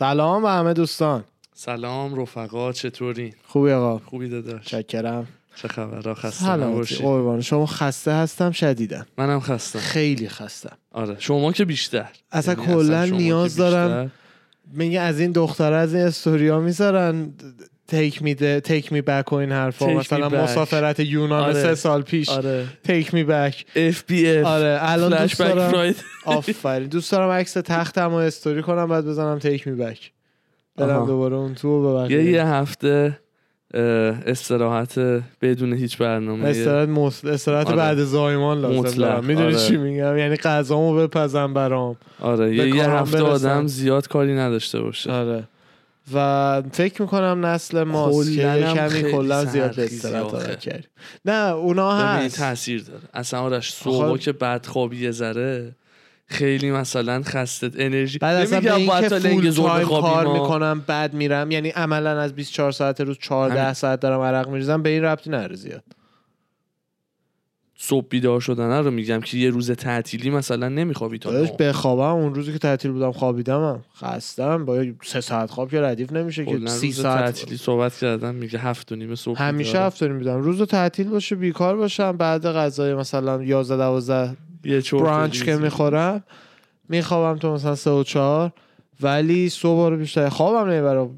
سلام به همه دوستان. سلام رفقا چطوری؟ خوبی آقا؟ خوبی داداش. چکرم چه خبر؟ خسته قربان. شما خسته هستم شدیدم. منم خستم. خیلی خستم. آره. شما که بیشتر. اصلا یعنی کلا نیاز. دارم. میگه از این دختره از این استوریا می‌ذارن. تیک میده تیک می بک و این حرفا مثلا. مسافرت یونان آره. سه سال پیش آره تیک می بک FBF آره الان دوست دارم آفرین دوست دارم عکس تختم و استوری کنم بعد بزنم تیک می بک برم. دوباره اون تو یه. یه هفته استراحت بدون هیچ برنامه استراحت مس... استراحت آره. بعد زایمان لازم مطلق. دارم می‌دونی آره. چی میگم یعنی غذامو بپزم برام آره یه, یه هفته برسم. آدم زیاد کاری نداشته باشه آره و فکر می‌کنم نسل ماست که کمی خیلی کلا زیاد. عادت کردیم نه اونا هست تاثیر داره اصلا آرش صبح که بدخوابی یه ذره خیلی مثلا خسته انرژی بعد اصلا به این که فول تایم کار ما. می‌کنم بعد میرم یعنی عملا از 24 ساعت روز 14 همین. ساعت دارم عرق میریزم به این ربطی نره زیاد صبح بیدار شدن رو میگم که یه روز تعطیلی مثلا نمیخوابی تا داداش. بخوابم اون روزی که تعطیل بودم خوابیدم خستم با سه ساعت خواب که ردیف نمیشه که سی روز ساعت تعطیلی صحبت کردن میگه هفت و نیم صبح همیشه بیدارم. هفت میدم روز تعطیل باشه بیکار باشم بعد غذای مثلا 11 12 یه برانچ. که می‌خورم میخوابم تو مثلا سه و چهار ولی صبح رو بیشتر. خوابم نمی‌بره.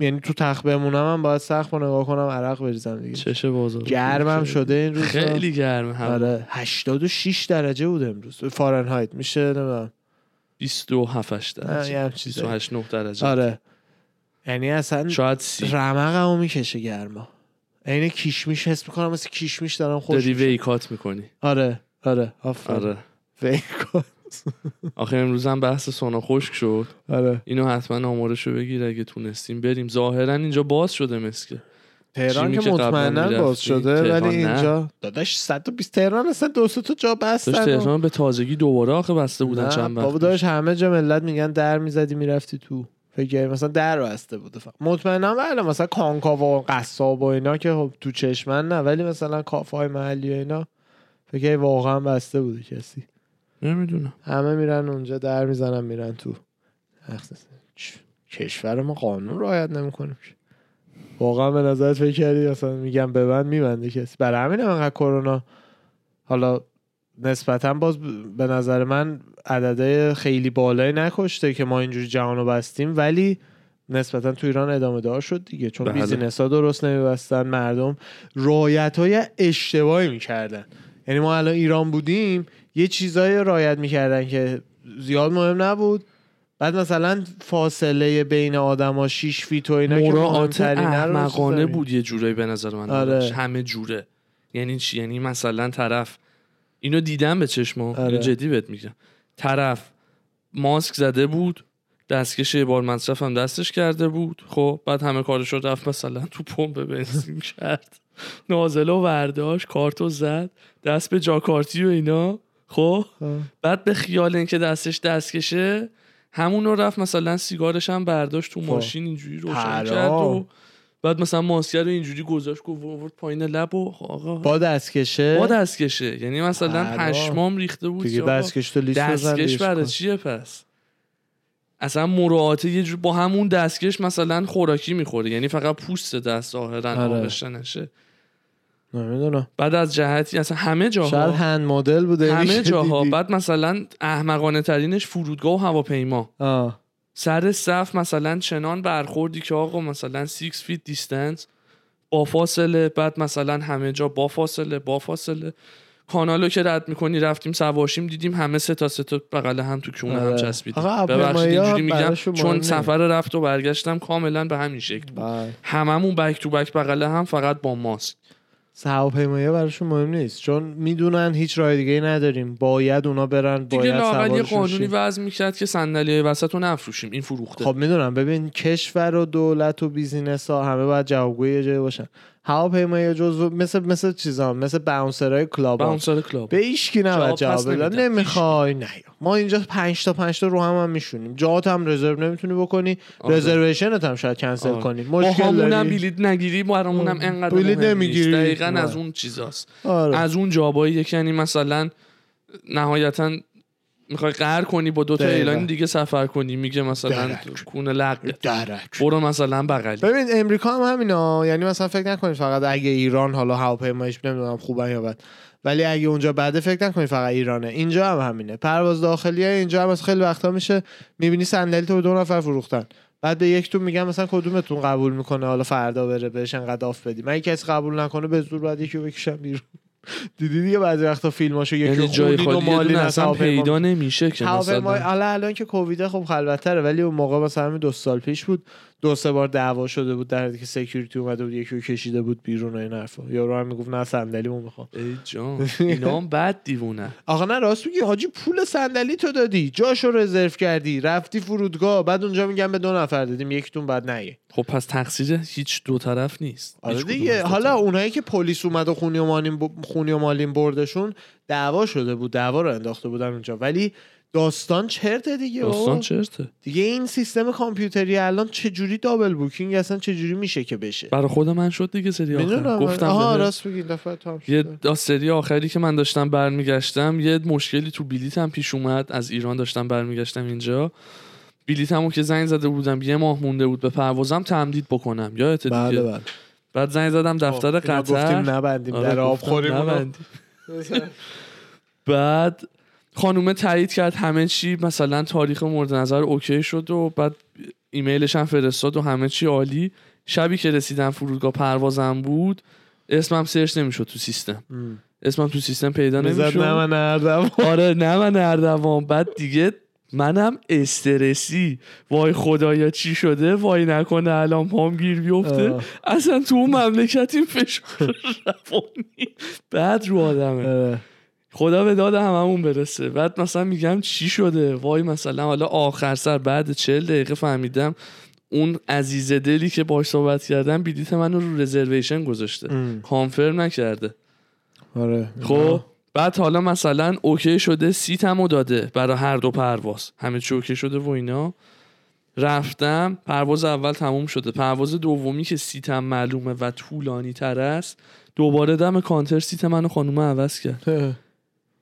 یعنی تو تخت بمونم هم باید سخت رو نگاه کنم عرق بریزم دیگه. چش بازار. گرمم شده این روز خیلی گرمه هم. آره 86 درجه بود امروز. فارنهایت میشه نمی‌دونم. 27 نه، درجه. یه همچین چیزایی. 28 9 درجه. آره. یعنی اصلا شاید سی. رمقمو می‌کشه گرما. عین کیشمیش حس می‌کنم مثل کیشمیش دارم خوش داری. ویکات می‌کنی. آره آره آفرین. آره. ویکات. آخه امروز هم بحث سونا خشک شد. آره. اینو حتما آمارشو بگیر اگه تونستیم بریم. ظاهرا اینجا باز شده مسکه تهران که مطمئنا باز شده ولی. اینجا داداش 120 تهران اصلا دو سه تا جا داشت بستن تهران به تازگی دوباره آخه بسته بودن چند بابا وقت داشت همه جا ملت میگن در می‌زدی می‌رفتی تو. فکر مثلا در بسته بوده. فقط مطمئنا بله مثلا کانکاو و قصاب و اینا که خب تو چشمن نه ولی مثلا کافه های محلی و اینا فکر واقعا بسته بوده کسی. نمی‌دونم. همه میرن اونجا در می‌زنن میرن تو کشور ما قانون رعایت نمی‌کنیم. واقعا به نظرت فکر کردی مثلا میگم ببند میبنده کسی؟ برای همین هم انقدر کرونا. حالا نسبتا باز به نظر من عدده خیلی بالایی نکشته که ما اینجوری جهانو بستیم ولی نسبتا تو ایران ادامه دار شد دیگه چون بله. business ها درست نمیبستن مردم رعایت های اشتباهی می‌کردن. یعنی ما الان ایران بودیم یه چیزایی رعایت می‌کردن که زیاد مهم نبود. بعد مثلا فاصله بین آدما 6 feet و اینا که مراعات احمقانه بود یه جورایی به نظر من آره. همه جوره. یعنی چی؟ یعنی مثلا طرف اینو دیدم به چشما آره. جدی بهت میگم. طرف ماسک زده بود دستکش یه بار مصرف هم دستش کرده بود. خب بعد همه کارش رو رفت مثلا تو پمپ بنزین کرد. نازله و ورداش کارتو زد دست به جاکارتی و اینا. خب آه. بعد به خیال اینکه دستش دستکشه همون رو رفت مثلا سیگارش هم برداشت تو خب. ماشین اینجوری روشن. کرد و بعد مثلا ماسکر رو اینجوری گذاشت گفت آورد پایین لب و آقا با دستکشه با دستکشه یعنی مثلا. پشمام ریخته بود دیگه دستکش تو لیست دستکش برای. چیه پس اصلا مراعات یه جور با همون دستکش مثلا خوراکی می‌خوره یعنی فقط پوست دست ظاهرا آره. نمی‌دونم بعد از جهتی اصلا همه جاها شاید هند مدل بوده همه جاها. دیدی. بعد مثلا احمقانه ترینش فرودگاه و هواپیما. آه. سر صف مثلا چنان برخوردی که آقا مثلا 6 feet distance با فاصله. بعد مثلا همه جا با فاصله با فاصله. کانالو که رد می‌کنی رفتیم سوار شیم دیدیم همه سه تا سه تا بغل هم تو کونه هم آره. چسبیدیم. ببخشید اینجوری میگم چون سفر رفت و برگشتم کاملا به همین شکل بود. بله. هممون back to back بغل هم فقط با ماسک هواپیمایی براشون مهم نیست. چون می‌دونن هیچ راه دیگه نداریم. باید اونا برن دیگه باید لاقل یه سوارشون قانونی. وضع می‌کرد که صندلی وسط رو نفروشیم. این فروخته. خب می‌دونم. ببین کشور و دولت و business ها همه باید جوابگوی یه جایی باشن. هواپیمایی جزو مثل مثل چیزا مثل bouncer های club. bouncer club به هیشکی نباید جواب بدن. نمی‌خوای نه ما اینجا پنج تا پنج تا رو هم, هم میشونیم جات هم رزرو نمی‌تونی بکنی آره. reservation ت هم شاید کنسل آره. کنی ما مشکل داری بلیت نگیری برامون هم آه. انقدر بلیت نمی‌گیری. دقیقا نه. از اون چیزاست آره. از اون جاهایی یعنی مثلا نهایتا می‌خوای قهر کنی با دو تا. اعلان دیگه سفر کنی. میگه مثلا درک. کونه لق درک. برو مثلا بغلی. ببین امریکا هم همینا. یعنی مثلا فکر نکنید فقط اگه ایران حالا هواپیمایش نمی‌دونم خوبن یا بد. ولی اگه اونجا بده فکر نکنید فقط ایرانه. اینجا هم همینه. پرواز داخلی های اینجا هم از خیلی وقتا میشه می‌بینی صندلی تو به دو نفر فروختن. بعد به یکتون میگن مثلا کدومتون قبول می‌کنه؟ حالا فردا بره بهش انقدر آف بدی. من کسی قبول نکنه به زور باید یکی بکشم بیرون. دیدی دیگه بعضی وقتا فیلماشو یکی یعنی جای و خالی مالی اصلا پیدا نمیشه که مثلا. حالا الان که کوویده خب خلوت‌تره ولی اون موقع مثلا همین دو سال پیش بود. دو سه بار دعوا شده بود در حالی که security اومده بود یکی رو کشیده بود بیرون و این حرفا. یارو هم می‌گفت نه صندلیمو می‌خوام. ای جان اینا هم بد دیوونه. آقا نه راست میگی. حاجی پول صندلی تو دادی. جاشو رزرو کردی. رفتی فرودگاه. بعد اونجا میگن به دو نفر دادیم. یکیتون بعد نگه. خب پس تقصیر هیچ دو طرف نیست. آره دیگه. حالا. اونایی که پلیس اومد و خونی و مالین, ب... خونی و مالین بردشون دعوا شده بود. دعوا رو انداخته بودن اونجا. ولی داستان چرته دیگه. داستان چرته؟ دیگه این سیستم کامپیوتری الان چجوری دابل بوکینگ اصلا چجوری میشه که بشه؟ برای خود من شد دیگه سری آخر. گفتم آها. راست میگی دفعه تو هم یه سری آخری که من داشتم برمیگشتم یه مشکلی تو بلیتم پیش اومد از ایران داشتم برمیگشتم اینجا. بلیتمو که زنگ زده بودم یه ماه مونده بود به پروازم تمدید بکنم. یادت دیگه بله بله. بعد زنگ زدم دفتر خب، اینا قطر. گفتیم نبندیم آره، در آب خوریم. بعد خانومه تایید کرد همه چی مثلا تاریخ مورد نظر okay شد و بعد ایمیلش هم فرستاد و همه چی عالی. شبی که رسیدم فرودگاه پروازم بود اسمم search نمی‌شد تو سیستم. ام. اسمم تو سیستم پیدا نمی‌شد. نه من اردم آره نه من اردوان بعد دیگه منم استرسی. وای خدایا چی شده؟ وای نکنه الان پام گیر بیفته. آه. اصلا تو اون مملکت این فشار روانی. بعد رو آدمه. آره. خدا به داد هممون برسه. بعد مثلا میگم چی شده؟ وای مثلا حالا آخر سر بعد چل دقیقه فهمیدم اون عزیز دلی که باش صحبت کردم بلیت منو رو reservation گذاشته. ام. confirm نکرده. آره. خب بعد حالا مثلا okay شده seat مو داده برای هر دو پرواز. همه چی okay شده و اینا. رفتم پرواز اول تموم شده. پرواز دومی که seat م معلومه و طولانی تر است دوباره دم counter seat منو خانومه عوض کرد.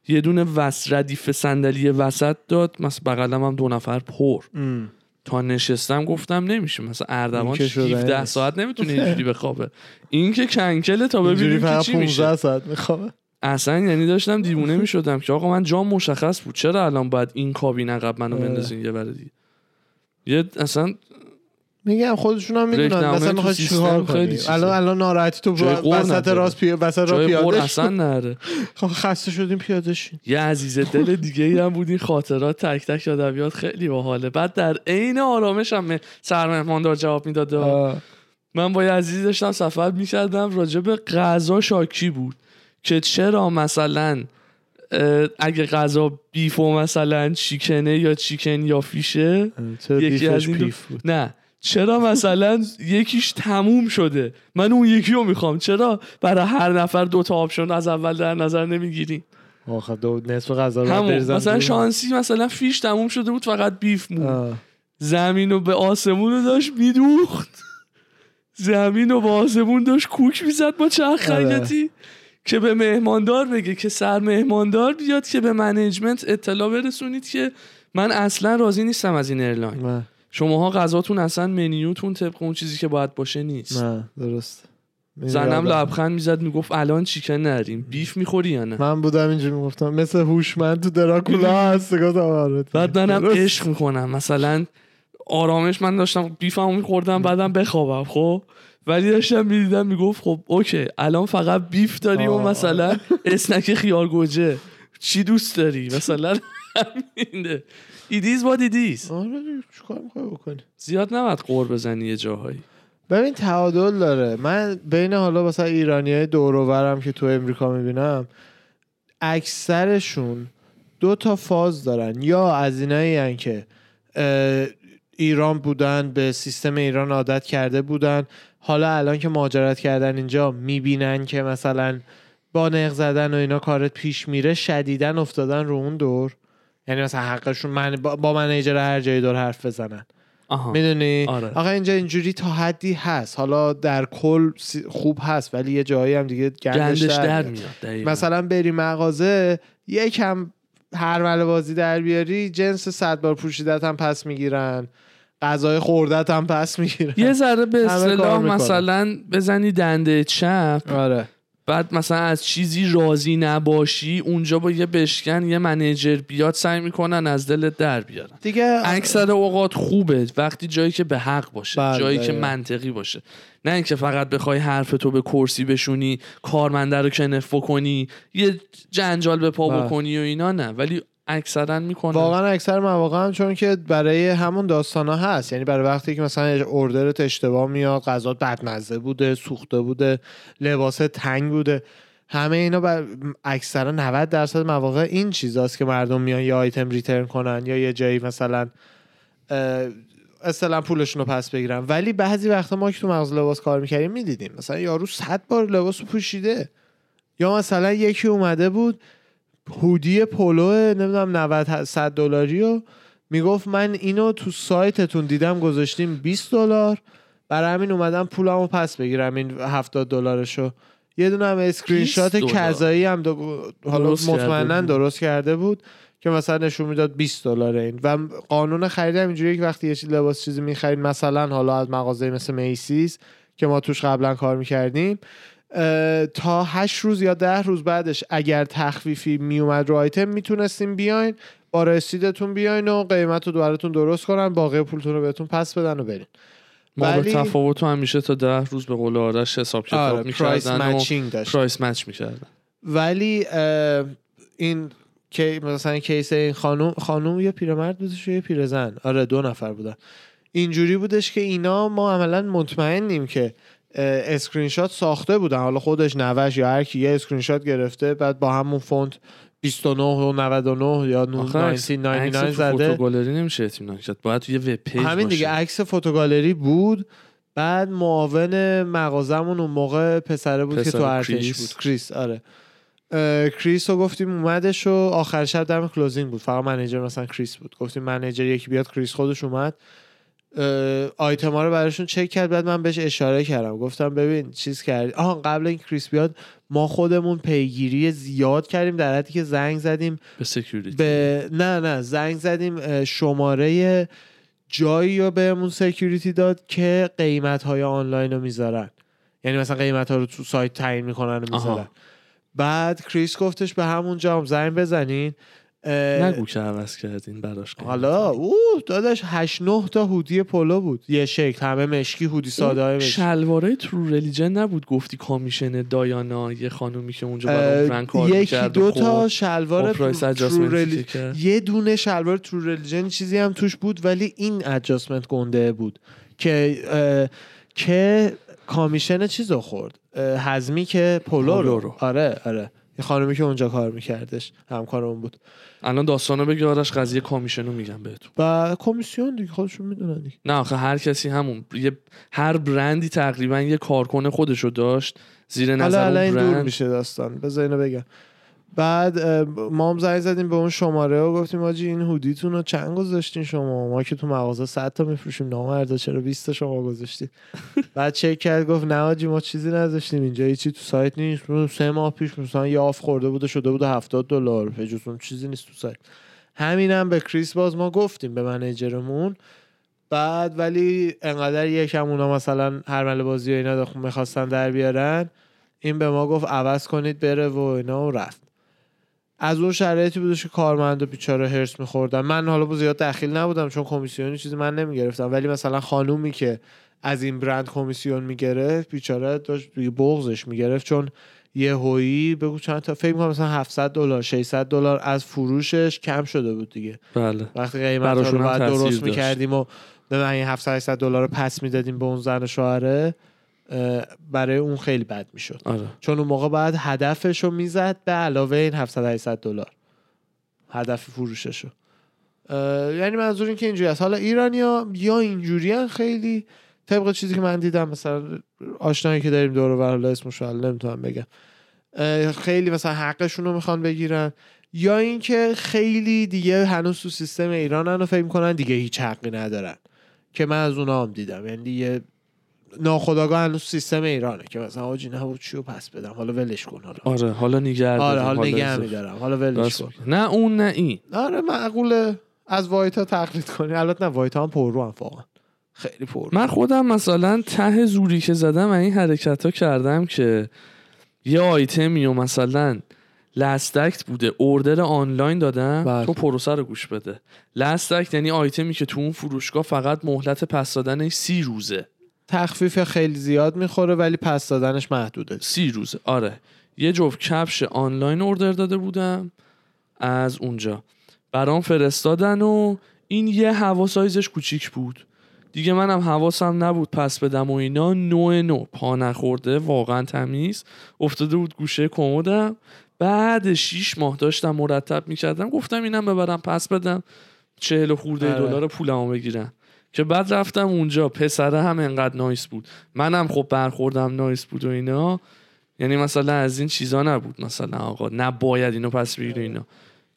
یه دونه وس ردیف صندلی وسط داد. مثلا بغلم هم دو نفر پر. ام. تا نشستم گفتم نمیشه. مثلا اردوان این که شده 17 نیست. ساعت نمی‌تونه اینجوری بخوابه. این که کنسله تا ببینیم که چی میشه. 15 ساعت می‌خوام اصلا یعنی داشتم دیوونه می‌شدم که آقا من جام مشخص بود. چرا الان باید این کابین عقب منو. بندازین یه بر دیگه؟ یه اصلا میگم خودشون هم می‌دونن. مثلا می‌خوای چیکار کنی. الان الان ناراحتی تو وسط. راست پی... وسط را جای قور پیاده اصلا. نره. خب خسته شدیم پیاده شیم. یه عزیز دل دیگه ای هم بود. این خاطرات تک تک ادبیات خیلی باحاله. بعد در عین آرامش هم سرمهماندار جواب می‌داد. من با یه عزیزی داشتم سفر می‌کردم. راجع به غذا شاکی بود. که چرا مثلا اگه غذا beef و مثلا chicken ه یا chicken یا fish ه یکی از این دو- beef بود؟ نه. چرا مثلا یکیش تموم شده؟ من اون یکی رو می‌خوام. چرا برای هر نفر دو تا option از اول در نظر نمی‌گیریم؟ آخه دو نصف غذا رو مثلا. شانسی مثلا fish تموم شده بود فقط beef مون. زمین رو به آسمون رو داشت میدوخت. زمین رو به آسمون داشت کوک می‌زد با چرخ آره. خیاطی. که به مهماندار بگه که سر مهماندار بیاد که به management اطلاع برسونید که من اصلا راضی نیستم از این airline. شماها غذاتون اصلا منیوتون طبق اون چیزی که باید باشه نیست. نه درست. زنم یادم. لبخند می‌زد می‌گفت الان chicken نداریم. beef می‌خوری یا نه؟ من بودم اینجوری می‌گفتم مثل هوشمند تو دراکولا هست. گفتم آره. بعد منم. عشق می‌کنم. مثلا آرامش من داشتم beef مو میخوردم بعدم بخوابم خب؟ ولی داشتم می‌دیدم می‌گفت خب okay الان فقط beef داری و. مثلا snack خیار گوجه چی دوست داری؟ مثلا همینه. it is what it is. آره چیکار می‌خوای بکنی؟ زیاد نباید قور بزنی یه جاهایی. ببین تعادل داره. من بین حالا مثلا ایرانی های دوروورم که تو امریکا می‌بینم اکثرشون دو تا فاز دارن. یا از اینایی که ایران بودن به سیستم ایران عادت کرده بودن. حالا الان که مهاجرت کردن اینجا می‌بینن که مثلا با نق زدن و اینا کارت پیش میره شدیدن افتادن رو اون دور. یعنی مثلا حقشون من با منیجر هر جایی دور حرف بزنن می‌دونی آره. آقا اینجا اینجوری تا حدی هست حالا در کل خوب هست ولی یه جایی هم دیگه گندش, گندش در میاد. میاد. مثلا بری مغازه یکم هر بازی در بیاری جنس صد بار پوشیدت هم پس می‌گیرن غذای خوردت هم پس می‌گیرن یه ذره به اصطلاح. مثلا بزنی دنده چپ آره بعد مثلا از چیزی راضی نباشی اونجا با یه بشکن یه منیجر بیاد سعی می‌کنن از دلت در بیارن دیگه اکثر اوقات خوبه وقتی جایی که به حق باشه بله، جایی که دقیقا. منطقی باشه نه اینکه فقط بخوای حرف تو به کرسی بشونی کارمنده رو کنف بکنی یه جنجال به پا بله. بکنی و اینا نه ولی اکثرا می‌کنن واقعا اکثر مواقع هم چون که برای همون داستان ها هست. یعنی برای وقتی که مثلا اردرت اشتباه میاد غذا بدمزه بوده سوخته بوده لباس تنگ بوده همه اینا بر اکثرا 90 درصد مواقع این چیزاست که مردم میان یه آیتم ریترن کنن یا یه جایی مثلا اصلا پولشون رو پس بگیرن. ولی بعضی وقتا ما که تو مغازه لباس کار می‌کردیم می‌دیدیم. مثلا یارو صد بار لباس پوشیده. یا مثلا یکی اومده بود hoodie Polo نمی‌دونم 90 100 دلاری و می‌گفت من اینو تو سایتتون دیدم گذاشتیم 20 دلار برای همین اومدم پولمو پس بگیرم این 70 دلارشو یه دونه هم اسکرین شات 20 دلار. کذایی هم دو... حالا مطمئنا. درست کرده بود که مثلا نشون می‌داد 20 دلار این و قانون خرید هم اینجوریه که وقتی یه چیز لباس چیزی می‌خرید مثلا حالا از مغازه مثل Macy's که ما توش قبلا کار می‌کردیم تا هشت روز یا ده روز بعدش اگر تخفیفی میومد رو آیتم می‌تونستیم بیاین با رسیدتون بیاین و قیمت رو دوبارتون درست کنن باقی پولتون رو بهتون پس بدن و برین. ما به ولی- تفاوت رو همیشه تا ده روز به قول آرش حساب کتاب آره price می‌کردن و matching داشت. price match می‌کردن. ولی این که مثلا case این خانوم خانوم یه پیرمرد بودش و یه پیرزن. آره دو نفر بودن. اینجوری بودش که اینا ما عملا مطمئنیم که اسکرین شات ساخته بودن. حالا خودش نوه‌ش یا هر کی یه اسکرین شات گرفته بعد با همون فونت 29 و 99 یا آخه عکس- 1999 عکس تو زده. photo gallery نمیشه اطمینان کرد باید تو یه web page همین دیگه. عکس photo gallery بود. بعد معاون مغازمون اون موقع پسره بود که پسر تو ارتش. بود. کریس آره. کریس رو گفتیم اومدش و آخر شب دم closing بود. فقط manager مثلا کریس بود. گفتیم manager یکی بیاد کریس خودش اومد. آیتم ها رو براشون چک کرد بعد من بهش اشاره کردم. گفتم ببین چیز کردی. آها قبل این کریس بیاد ما خودمون پیگیری زیاد کردیم در حدی که زنگ زدیم به security به نه نه زنگ زدیم شماره جایی رو بهمون security داد که قیمت های آنلاین رو می‌ذارن. یعنی مثلا قیمت ها رو تو سایت تعیین می‌کنن و می‌ذارن. آها. بعد کریس گفتش به همون جام زنگ بزنین. نگو که عوض کردین براش. حالا او داداش 8 9 تا هودی پولو بود یه شکل همه مشکی هودی ساده های مشکی شلوارای ترو ریلیجن نبود گفتی کامیشن دایانا یه خانومی که اونجا برای برند کار یکی دو تا خب شلوار ترو. یه دونه شلوار ترو ریلیجن چیزی هم توش بود ولی این ادجاستمنت گنده بود که که کامیشن چیز رو خورد اه، حزمی که پولو رو. آره آره یه خانمی که اونجا کار میکردش همکار اون بود. الان داستانو بگی آرش قضیه commission و میگم بهتون. و کمیسیون دیگه خودشون می‌دونن دیگه. نه آخه هر کسی همون یه هر برندی تقریبا یه کارکن خودشو داشت زیر حالا نظر اون این دور برند. میشه داستان. بذار اینو بگم. بعد ما هم زنگ زدیم به اون شماره و گفتیم آجی این hoodie تون رو چند گذاشتین شما؟ ما که تو مغازه 100 تا میفروشیم. نامردا چرا 20 تا شما گذاشتین بعد چک کرد گفت نه آجی ما چیزی نذاشتیم. اینجا هیچی تو سایت نیست. سه ماه پیش مثلا یه off خورده بوده شده بوده 70 دلار. بجز اون چیزی نیست تو سایت. همینم به کریس باز ما گفتیم به منیجرمون. بعد ولی انقدر یکم اونا مثلا هر مل بازی و اینا می‌خواستن در بیارن. این به ما گفت عوض کنید بره و اینا و رفت. از اون شرایطی بودش که کارمند و بیچاره هرس میخوردن من حالا با زیاد دخیل نبودم چون کمیسیونی چیزی من نمی‌گرفتم. ولی مثلا خانومی که از این برند کمیسیون می‌گرفت بیچاره داشت دیگه بغزش می‌گرفت چون یه هویی بگو چند تا فکر کنم مثلا 700 دلار 600 دلار از فروشش کم شده بود دیگه. بله. وقتی قیمت رو باید درست داشت. می‌کردیم و نه این 700 800 دلار رو پس می‌دادیم به اون زن شوهره برای اون خیلی بد می‌شد. آره. چون اون موقع باید هدفش رو می‌زد به علاوه این 700 800 دلار. هدف فروشش رو یعنی منظور این که اینجوری است. حالا ایرانیا یا اینجوری خیلی طبق چیزی که من دیدم مثلا آشنایی که داریم دور و بر حالا اسمش رو نمی‌تونم بگم. خیلی مثلا حقشون رو می‌خوان بگیرن. یا اینکه خیلی دیگه هنوز تو سیستم ایرانن و فکر می‌کنن دیگه هیچ حقی ندارن. که من از اونا هم دیدم. یعنی دیگه ناخداگاه هنوز سیستم ایرانه که مثلا آجی نه چیو پس بدم. حالا ولش کن حالا. آره حالا نگه آره حالا نگه. میدارم. حالا ولش کن. نه اون نه این. آره معقوله از white ا تقلید کنی. البته نه white ا هم پر رو هم واقعا. خیلی پر. من خودم مثلا ته زوری که زدم این حرکت ها کردم که یه آیتمی و مثلا Last Act بوده. order آنلاین دادم. بله. تو پروسه رو گوش بده. Last Act یعنی آیتمی که تو اون فروشگاه فقط مهلت پس دادنش سی روزه. تخفیف خیلی زیاد می‌خوره ولی پس دادنش محدوده. سی روزه آره. یه جفت کفش آنلاین order داده بودم از اونجا. برام فرستادن و این یه هوا سایزش کوچیک بود. دیگه منم حواسم نبود پس بدم و اینا. نوع نو پا نخورده واقعا تمیز. افتاده بود گوشه کمدم. بعد شیش ماه داشتم مرتب می‌کردم. گفتم اینم ببرم پس بدم. چهل و خورده آره. دلار پولمو بگیرم. که بعد رفتم اونجا پسره هم انقدر نایس بود. منم خب برخوردم نایس بود و اینا. یعنی مثلا از این چیزا نبود مثلا آقا. نباید اینو پس بگیر اینا.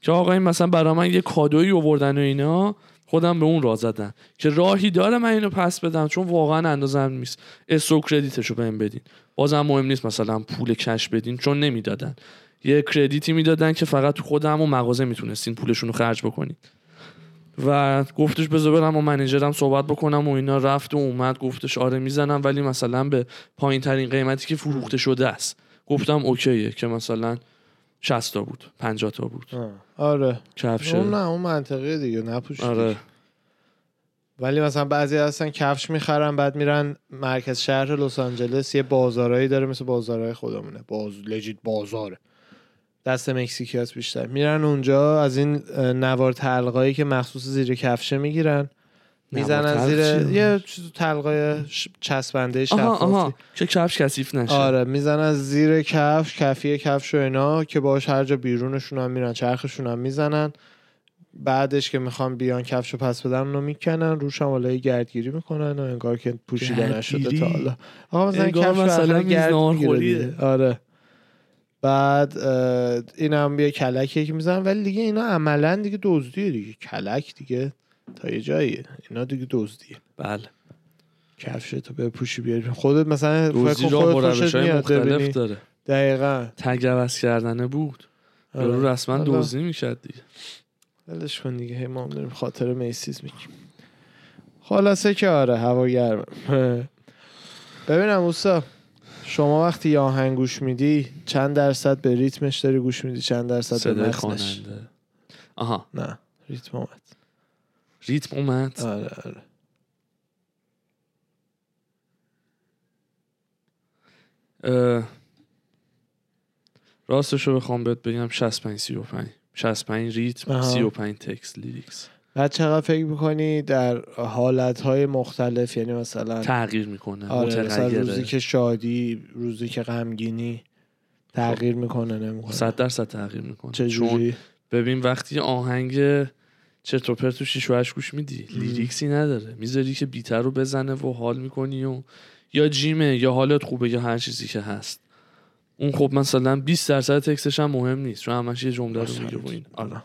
که آقا این مثلا برا من یه کادویی آوردن و اینا خودم به اون راه زدن که راهی داره من اینو پس بدم چون واقعا اندازم نیست. استو کردیتشو بهم بدین. بازم مهم نیست مثلا پول کش بدین چون نمی‌دادن. یه کردیتی می‌دادن که فقط خودم و مغازه می‌تونستین پولشون رو خرج بکنین. و گفتش بذار برم و منیجرم صحبت بکنم و اینا رفت و اومد گفتش آره می‌زنم ولی مثلا به پایین ترین قیمتی که فروخته شده است. گفتم اوکیه که مثلا 60 تا بود 50 تا بود. آره. کفش. اون نه اون منطقه دیگه نپوش آره. ولی مثلا بعضی هستن کفش می‌خرن بعد میرن مرکز شهر لس آنجلس یه بازارایی داره مثل بازارهای خودمونه. باز لجیت بازاره دست مکزیکی هست بیشتر میرن اونجا از این نوار تلقایی که مخصوص زیر کفشه می‌گیرن می‌زنن زیر؟ یه چیز تلقای چسبنده شفافی آها که کفش کثیف نشه آره می‌زنن زیر کفش کفی کفش و اینا که باش هر جا بیرونشون هم میرن چرخشون هم می‌زنن بعدش که می‌خوام بیان کفش رو پس بدن اونو می‌کنن روش هم حالا گردگیری می‌کنن و انگار که پوشیده نشده گردگیری؟ تا حالا آقا مثلا کفش مثلا مثلا میز گرد ناهارخوریه. می‌گیره دیگه. آره بعد اه، این هم یه کلکیه که می‌زنن ولی دیگه اینا عملا دیگه دزدیه دیگه. کلک دیگه تا یه جاییه. اینا دیگه دزدیه. بله. کفش تو بپوشی بیاری. خودت مثلا و خودت خوشت روش های مختلف. داره. دقیقا. تگ عوض کردنه بود. آره. یارو رسما دوزی می‌کرد دیگه. ولش کن دیگه. هی ما هم داریم خاطر میسیز میگیم. خلاصه که آره هوا گرمه. ببینم اوسا شما وقتی یه آهنگ گوش میدی چند درصد به ریتمش داری گوش میدی؟ چند درصد به متنش؟ خواننده. آها. نه. ریتم اومد. ریتم اومد؟ آره آره. راستش رو بخوام بهت بگم 65 35 65 ریتم آها. 35 تکست لیریکس. بعد چقدر فکر می‌کنی در حالتهای مختلف یعنی مثلا تغییر می‌کنه آره مثلا روزی که شادی روزی که غمگینی تغییر می‌کنه نمی‌کنه 100 درصد تغییر می‌کنه. چجوری ببین وقتی آهنگ چرت و پرت تو 6 و 8 گوش میدی lyrics ی نداره. می‌ذاری که beat رو بزنه و حال می‌کنی و یا gym ه یا حالت خوبه یا هر چیزی که هست. اون خب مثلا 20 درصد text ش هم مهم نیست چون همش یه جمله رو میگه و این. آره.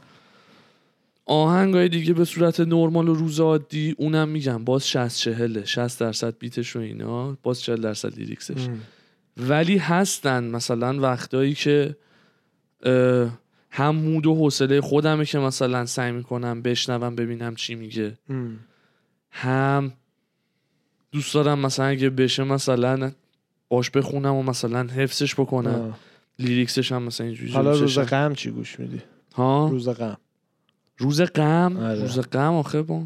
آهنگای دیگه به صورت نرمال و روز عادی اونم میگم باز 60 40 60 درصد beat ش و اینا باز 40 درصد lyrics ش ام. ولی هستن مثلا وقتایی که هم مود و حوصله خودمه که مثلا سعی می‌کنم بشنوم ببینم چی میگه ام. هم دوست دارم مثلا اگه بشه مثلا باش بخونم و مثلا حفظش بکنم آه. لیریکسش هم مثلا اینجوری حالا روز. غم چی گوش میدی ها روز غم روز غم آره. روز غم آخه با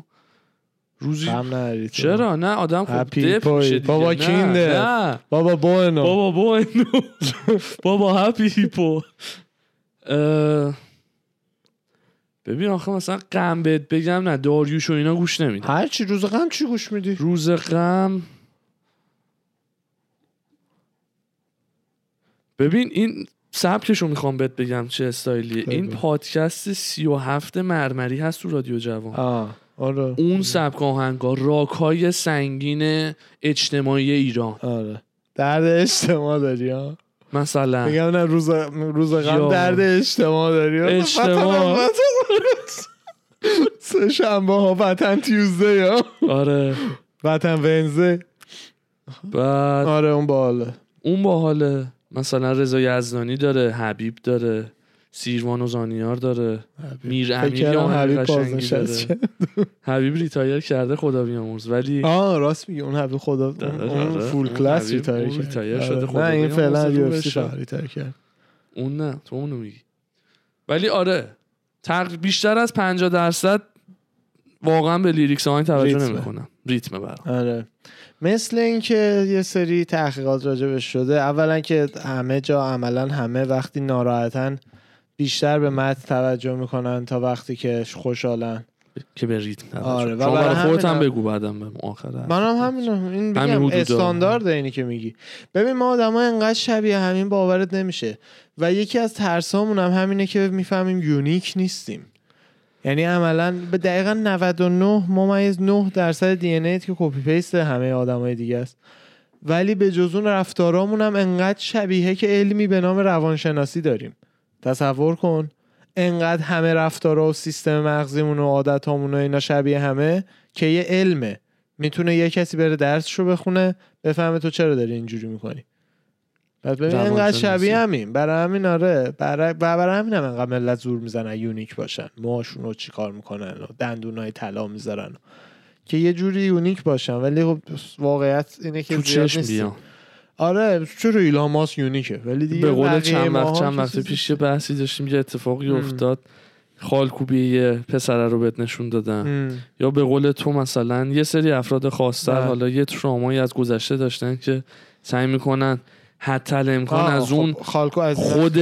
روزی غم. چرا نه آدم خب هپی دپ. میشه. بابا کینده. نه بابا بونو بابا بونو بابا هپی هیپو ببین آخه مثلا غم بهت بگم نه داریوش و اینا گوش نمیدم هر چی روز غم چی گوش میدی روز غم ببین این سبکشو می‌خوام بهت بگم چه استایلیه. این پادکست سی و هفت مرمری هست تو رادیو جوان. آه آره. اون سبک آهنگا راکای سنگین اجتماعی ایران. آره. درد اجتماع داری ها مثلا. میگم نه روز روز غم. درد اجتماع داری ها. اجتماع. سه شنبه ها وطن تیوزده یا آره. وطن ونزه بعد آره اون باله اون باحاله. مثلا رضا یزدانی داره حبیب داره سیروان و زانیار داره میر امیر آهنگ حبیب قشنگی بازنشست داره. حبیب ریتایر کرده خدا بیامرز ولی آه راست میگه اون حبیب خدا اون آره. فول اون کلاس حبیب، ریتایر آره. شده، خدا نه این فعلا یو بشه. ریتایر کرد اون نه تو اونو میگی ولی آره تق... بیشتر از 50 درصد واقعا به لیریکس آهنگ توجه. نمی‌کنم. ریتم برام. آره. مثل اینکه یه سری تحقیقات راجبش شده اولا که همه جا عملا همه وقتی ناراحتن بیشتر به متن توجه می‌کنن تا وقتی که خوشحالن. که به ریتم توجه. آره، و برای خودت هم بگو بعدم به آخر منم همین این همین بگم حدودا. استاندارد اینی که میگی. ببین ما آدم انقدر شبیه همین باورت نمیشه. و یکی از ترسامون هم همینه که می‌فهمیم unique نیستیم. یعنی عملا به دقیقا 99 ممیز 9 درصد DNA که copy paste همه آدمای دیگه است. ولی به جز اون رفتارامون هم انقدر شبیه که علمی به نام روانشناسی داریم. تصور کن انقدر همه رفتارا و سیستم مغزیمون و عادتامون و اینا شبیه همه که یه علمه. می‌تونه یه کسی بره درسشو بخونه بفهمه تو چرا داری اینجوری می‌کنی. بعد ببین انقدر روانشناسی. شبیه همین برای همین آره برای برای همین هم انقدر ملت زور می‌زنن یونیک باشن موهاشون رو چی کار می‌کنن و دندونای طلا می‌ذارن که یه جوری یونیک باشن ولی خب واقعیت اینه که زیاد. بیان آره چرا ایلان ماسک یونیکه ولی دیگه به قول چند وقت چند وقت پیش یه بحثی داشتیم یه اتفاقی ام. افتاد خالکوبی یه پسره رو بهت نشون دادن ام. یا به قول تو مثلا یه سری افراد خاصتر بله. حالا یه ترامایی از گذشته داشتن که سعی می‌کنن حتی امکان از اون خب، خالکو از خود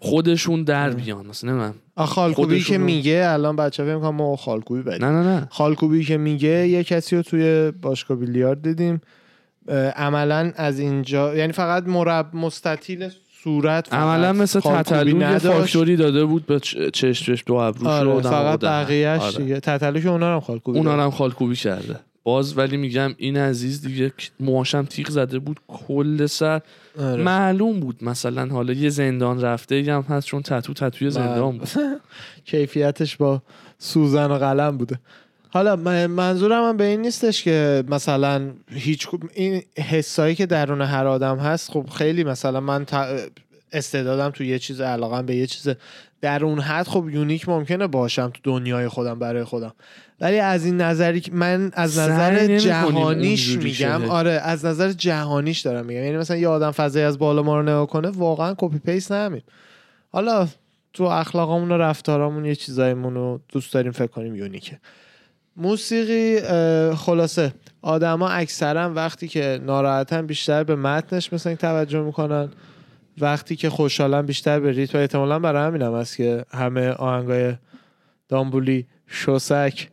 خودشون در. بیان مثلا آه، خالکوبی که میگه الان بچه فکر می‌کنن ما خالکوبی بدیم نه نه نه خالکوبی که میگه یه کسی رو توی باشگاه بیلیارد دیدیم عملا از اینجا یعنی فقط مرب مستطیل صورت. عملا مثل تتلو یه. فاکتوری داده بود به چشمش دو ابروش آره رو فقط بقیهش دیگه تتلو که اونا رو هم خالکوبی اونا. رو هم خالکوبی کرده باز ولی میگم این عزیز دیگه موهاشم تیغ زده بود کل سر. آره. معلوم بود مثلا حالا یه زندان رفته ای هم هست چون تتو تتوی زندان بود. کیفیتش با سوزن و قلم بوده. حالا من- منظورم هم به این نیستش که مثلا هیچ این حسایی که درون هر آدم هست خب خیلی مثلا من استعدادم تو یه چیز علاقم به یه چیز در اون حد خب unique ممکنه باشم تو دنیای خودم برای خودم. ولی از این نظری که من از نظر جهانیش میگم. آره از نظر جهانیش دارم میگم. یعنی مثلا یه آدم فضایی از بالا ما رو نگاه کنه واقعا copy paste همین حالا تو اخلاقامون و رفتارامون یه چیزایمون رو دوست داریم فکر کنیم یونیکه. موسیقی خلاصه آدما اکثرا وقتی که ناراحتن بیشتر به متنش مثلا توجه می‌کنن. وقتی که خوشحالن بیشتر به ریتم و احتمالا برای همین هم هست که همه آهنگای دامبولی شوسک.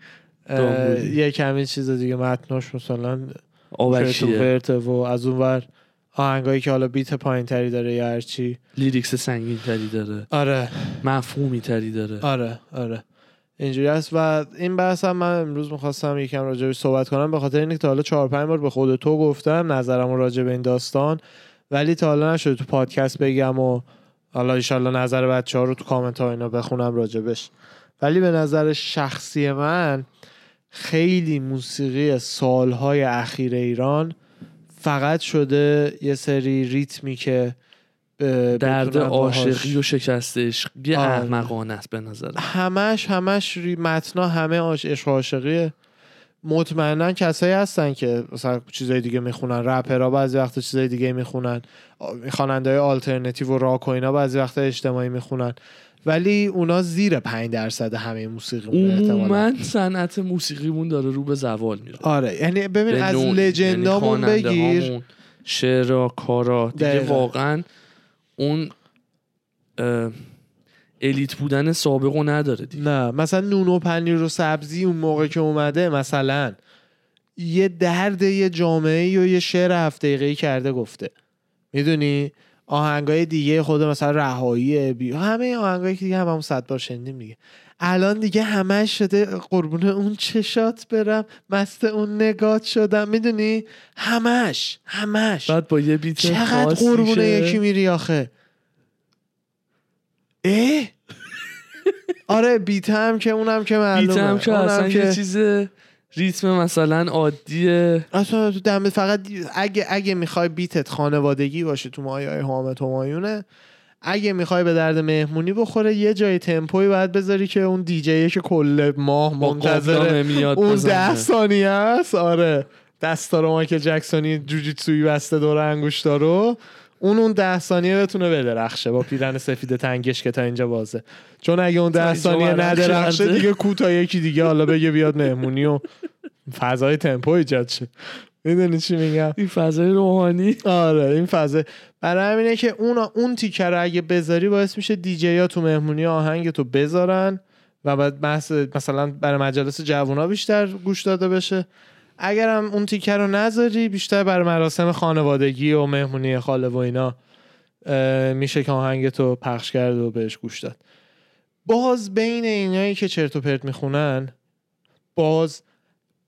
یه کمی چیز دیگه متناش مثلا چرت و از اون ور آهنگایی که حالا beat پایین تری داره یا هرچی lyrics سنگین تری داره. آره. مفهومی تری داره. آره آره. اینجوری هست و این بحث هم من امروز می‌خواستم یکم راجبش صحبت کنم به خاطر اینکه تا حالا چهار پنج بار به خود تو گفتم نظرم راجع به این داستان. ولی تا حالا نشده تو پادکست بگم و حالا ایشالله نظر بچه ها رو تو کامنت ها اینا بخونم راجبش. ولی به نظر شخصی من خیلی موسیقی سالهای اخیر ایران فقط شده یه سری ریتمی که درد عاشقی و شکست عشقی آره. احمقانه است به نظر همش همش متنا همه عاش- عشق و عاشقیه. مطمئنا کسایی هستن که مثلا چیزای دیگه می‌خونن. رپرها بعضی وقتا چیزای دیگه می‌خونن. خواننده های آلترنتیو و راک و اینا بعضی وقتا اجتماعی می‌خونن. ولی اونا زیر 5 درصد همه موسیقی عموما صنعت موسیقیمون داره رو به زوال میره. آره یعنی ببین از. لجندامون یعنی بگیر. شعرها کارا. دیگه دقیقاً. واقعا اون الیت بودن سابق رو نداره دیگه. نه مثلا نون و پنیر و سبزی اون موقع که اومده مثلا یه درد یه جامعه و یه شعر هفت دقیقه‌ای کرده گفته. می‌دونی؟ آهنگای دیگه خود مثلا رهایی بی همه آهنگایی که دیگه هم همون صد بار شنیدیم دیگه. الان دیگه همش شده قربون اون چشات برم مست اون نگات شدم. می‌دونی؟ همش همش. بعد با یه بیت چقدر خاصی قربون که- یکی میری آخه؟ اه؟ آره بیت هم که اونم که معلومه. بیت هم که اصلا که چیز ریتم مثلا عادیه. اصلا تو دم فقط اگه اگه می‌خوای بیتت خانوادگی باشه تو مایه های حامد همایونه اگه می‌خوای به درد مهمونی بخوره یه جای تمپوی باید بذاری که اون دیجیه که کل ماه منتظر اون. ده ثانیه است. آره. دستا رو مایکل جکسونی جوجیتسویی بسته دور انگشتا رو. اون اون ده ثانیه بتونه بدرخشه با پیرن سفید تنگش که تا اینجا بازه. چون اگه اون ده ثانیه ندرخشه. دیگه کوتا یکی دیگه حالا بگه بیاد مهمونی و فضای تمپو ایجاد شه. می‌دونی چی میگم؟ این فضای روحانی. آره این فضا. برای همینه که اون اون تیکه رو اگه بذاری باعث میشه دیجی ها تو مهمونی آهنگ تو بذارن و بعد مثلا برای مجالس جوونا بیشتر گوش داده بشه. اگرم اون تیکه رو نذاری بیشتر برای مراسم خانوادگی و مهمونی خاله و اینا میشه که آهنگ تو پخش کرد و بهش گوش داد. باز بین اینایی که چرت و پرت می‌خونن باز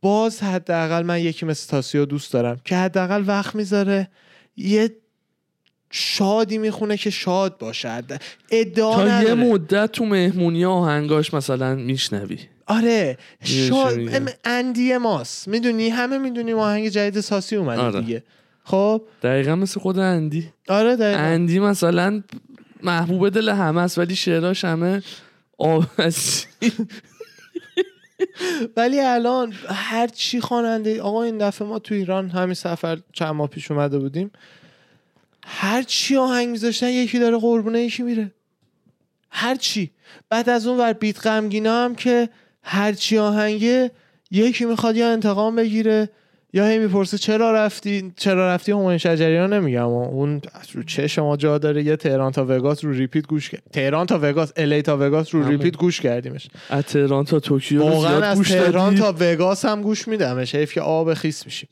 باز حداقل من یکی مثل تاسیو دوست دارم که حداقل وقت می‌ذاره یه شادی می‌خونه که شاد باشه حد- ادعا تا یه نداره. مدت تو مهمونی آهنگاش مثلا میشنوی. آره؟ ام- اندی ماست. می‌دونی همه می‌دونیم آهنگ جدید ساسی اومده آره. دیگه. خب؟ دقیقا مثل خود اندی. آره دقیقا. اندی مثلا محبوب دل همه است ولی شعراش همه آبسی ولی الان هر چی خواننده آقا این دفعه ما تو ایران همین سفر چند ماه پیش اومده بودیم هر چی آهنگ میذاشتن یکی داره قربونه یکی میره. هر چی. بعد از اون ور بیت غمگینا هم که هر چی آهنگه یکی می‌خواد یا انتقام بگیره یا هی می‌پرسه چرا رفتی؟ چرا رفتی؟ همایون شجریان نمیگم. اون رو چه شما جا داره؟ یه تهران تا وگاس رو ریپیت گوش کرد تهران تا وگاس الی تا وگاس رو همون. ریپیت گوش کردیمش. از تهران تا توکیو واقعا از گوش تهران؟ تا وگاس هم گوش میدمش. حیف که آب خیس میشیم.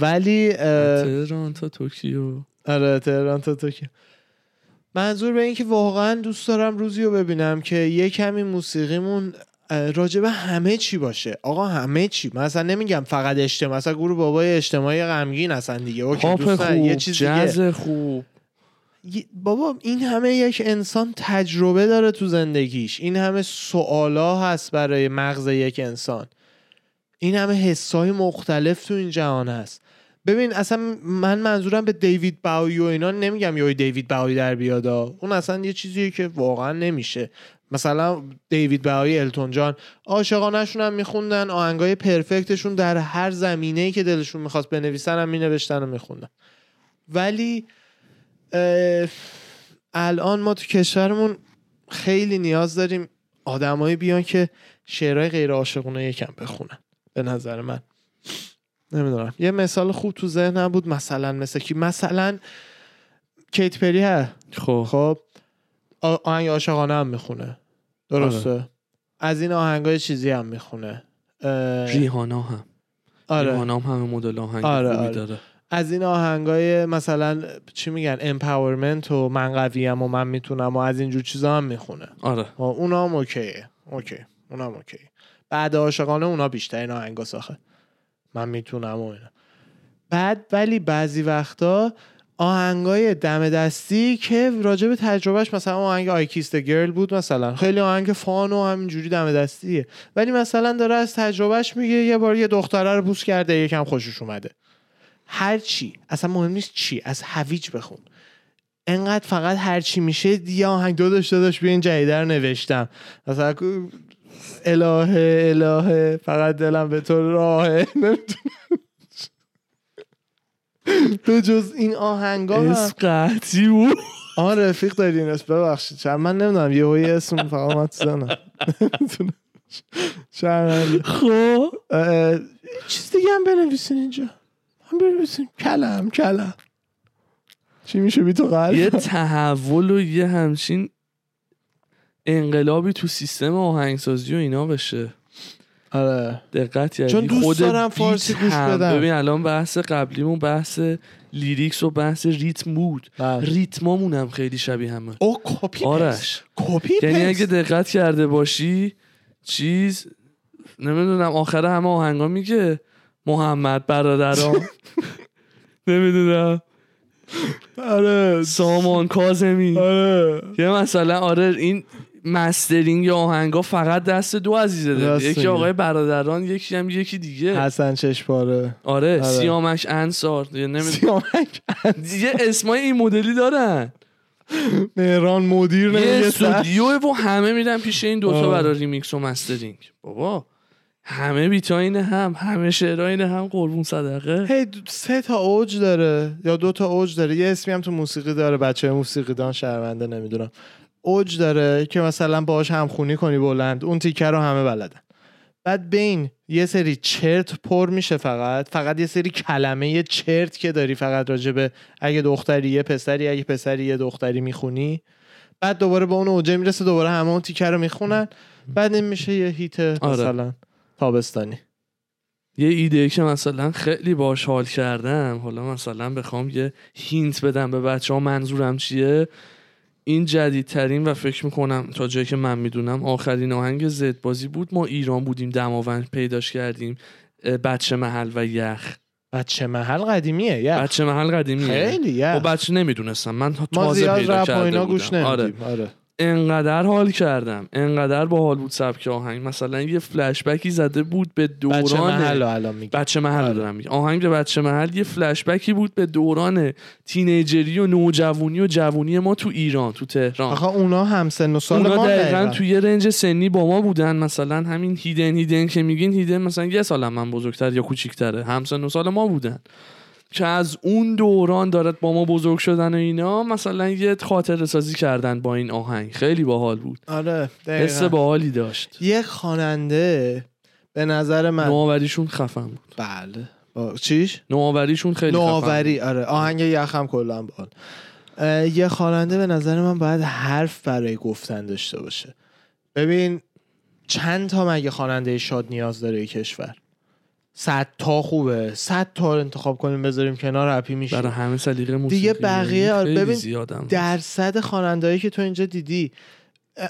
ولی تهران تا توکیو. آره تهران تا تو که منظور به این که واقعا دوست دارم روزی رو ببینم که یه کمی موسیقیمون اه، راجع به همه چی باشه. آقا همه چی. مثلا نمیگم فقط اجتماع. مثلا گروه بابای اجتماعی غمگین هستن دیگه. okay پاپ دوست ندارم. خوب یه چیز دیگه. جز خوب. یه- بابا این همه یک انسان تجربه داره تو زندگیش. این همه سوالا هست برای مغز یک انسان. این همه حسای مختلف تو این جهان هست. ببین اصلا من منظورم به دیوید باوی و اینا نمیگم یه دیوید باوی در بیادا اون اصلا یه چیزیه که واقعا نمیشه. مثلا دیوید باوی التون جان عاشقانهشون هم میخوندن آهنگای پرفکتشون در هر زمینه‌ای که دلشون می‌خواست بنویسن هم مینوشتن و میخوندن. ولی الان ما تو کشورمون خیلی نیاز داریم آدمایی بیان که شعرهای غیر عاشقانه یکم بخونن به نظر من. نمی‌دونم. یه مثال خوب تو ذهنم بود مثلا مثل کی؟ مثلا کیت پری هست. خب. خب آهنگ عاشقانه هم می‌خونه. درسته. از این آهنگای چیزی هم می‌خونه. ریحانا هم. آره. ریحانا هم همه مدل آهنگ آره، خوبی آره. داره. از این آهنگای مثلا چی میگن empowerment و من قویم و من می‌تونم و از اینجور چیزا هم می‌خونه. آره. اونا هم okay ه. okay. اونا هم okay بعد عاشقانه اونا بیشتر این آهنگا ساخه من می‌تونم و اینا. بعد ولی بعضی وقتا آهنگای دم دستی که راجع به تجربهش مثلا آهنگ I Kissed a Girl بود مثلا. خیلی آهنگ fun و همینجوری دم دستیه. ولی مثلا داره از تجربهش میگه یه بار یه دختره رو بوس کرده یکم خوشش اومده. هر چی. اصلا مهم نیست چی. از هویج بخون. انقدر فقط هر چی میشه یه آهنگ. دو داشت بیا این جدیده رو نوشتم. مثلا الهه الهه. فقط دلم به تو راهه. نمی‌دونم. به جز این آهنگا اسم قطعی بود. آن رفیق داری این اسم. ببخشید. شاید من نمی‌دونم یه هایی اسم فقط من تو. شرمنده. خب؟ چیز دیگه هم بنویسین اینجا. هم بنویسین. کلم کلم. چی میشه بی تو قلب؟ یه تحول و یه همچین انقلابی تو سیستم آهنگسازی و اینا بشه. آره. دقت کردی. چون دوست خود دارم فارسی گوش بدم. ببین الان بحث قبلیمون بحث lyrics و بحث ریتم بود. بله. ریتمامون هم خیلی شبیه همه. او کپی آرش کپی یعنی اگه دقت کرده باشی چیز نمی‌دونم آخر همه آهنگا میگه محمد برادران نمی‌دونم. آره. سامان کاظمی آره. یه مثلا آره این mastering آهنگا فقط دست دو عزیزه یکی. آقای برادران یکی هم یکی دیگه. حسن چشماره. آره, آره. سیامک انصاری. یا نمی‌دونم. سیامک دیگه اسمای این مدلی دارن. مهران مدیری یه استودیو و همه میرن پیش این دوتا. برای ریمیکس و mastering. بابا همه بیتا اینه هم همه شعرها اینه هم قربون صدقه. هی سه تا اوج داره یا دو تا اوج داره. یه اسمی هم تو موسیقی داره بچه موسیقی دان شرمنده نمی‌دونم. اوج داره که مثلا باهاش همخونی کنی بلند اون تیکه رو همه بلدن. بعد بین یه سری چرت پر میشه فقط فقط یه سری کلمه چرت که داری فقط راجبه اگه دختری یه پسری اگه پسری یه دختری می‌خونی. بعد دوباره به اون اوجه می‌رسه دوباره همه اون تیکه رو می‌خونن. بعد این میشه یه هیت مثلا تابستانی. یه ایده که مثلا خیلی باش حال کردم حالا مثلا بخوام یه هینت بدم به بچه ها منظورم چیه؟ این جدیدترین و فکر می‌کنم تا جایی که من می‌دونم آخرین آهنگ زد بازی بود. ما ایران بودیم دماوند پیداش کردیم بچه محل و یخ. بچه محل قدیمیه یه بچه محل قدیمیه. خیلی یه و بچه نمی‌دونستم. من ما تازه زیاد پیدا رپ و کرده اینا گوش بودم. آره. نمیدیم. آره. انقدر حال کردم. انقدر با حال بود سبک آهنگ. مثلا یه فلشبکی زده بود به دوران بچه محل الان میگی بچه محل آره. دارم میگم آهنگ به بچه محل یه فلشبکی بود به دوران تینیجری و نوجوانی و جوونی ما تو ایران تو تهران. آخه اونا هم سن و سال اونا ما دقیقا. تو یه رنج سنی با ما بودن. مثلا همین هیدن هیدن که میگین هیدن مثلا یه سال من بزرگتر یا کوچیکتره. همسن و سال ما بودن. که از اون دوران دارد با ما بزرگ شدن و اینا مثلا یه خاطر سازی کردن با این آهنگ. خیلی باحال بود. آره حس. باحالی داشت. یه خواننده به نظر من نوآوریشون خفن بود. بله. با... چیش؟ نوآوریشون خیلی خفن بود. نوآوری آره. آهنگ یخم کلا بال. اه، یه خواننده به نظر من باید حرف برای گفتن داشته باشه. ببین چند تا مگه خواننده شاد نیاز داره کشور؟ صد تا خوبه. صد تا رو انتخاب کنیم بذاریم کنار هپی میشه برای همه سلیقه موسیقی دیگه بقیه آره، خیلی ببین درصد خوانندهایی که تو اینجا دیدی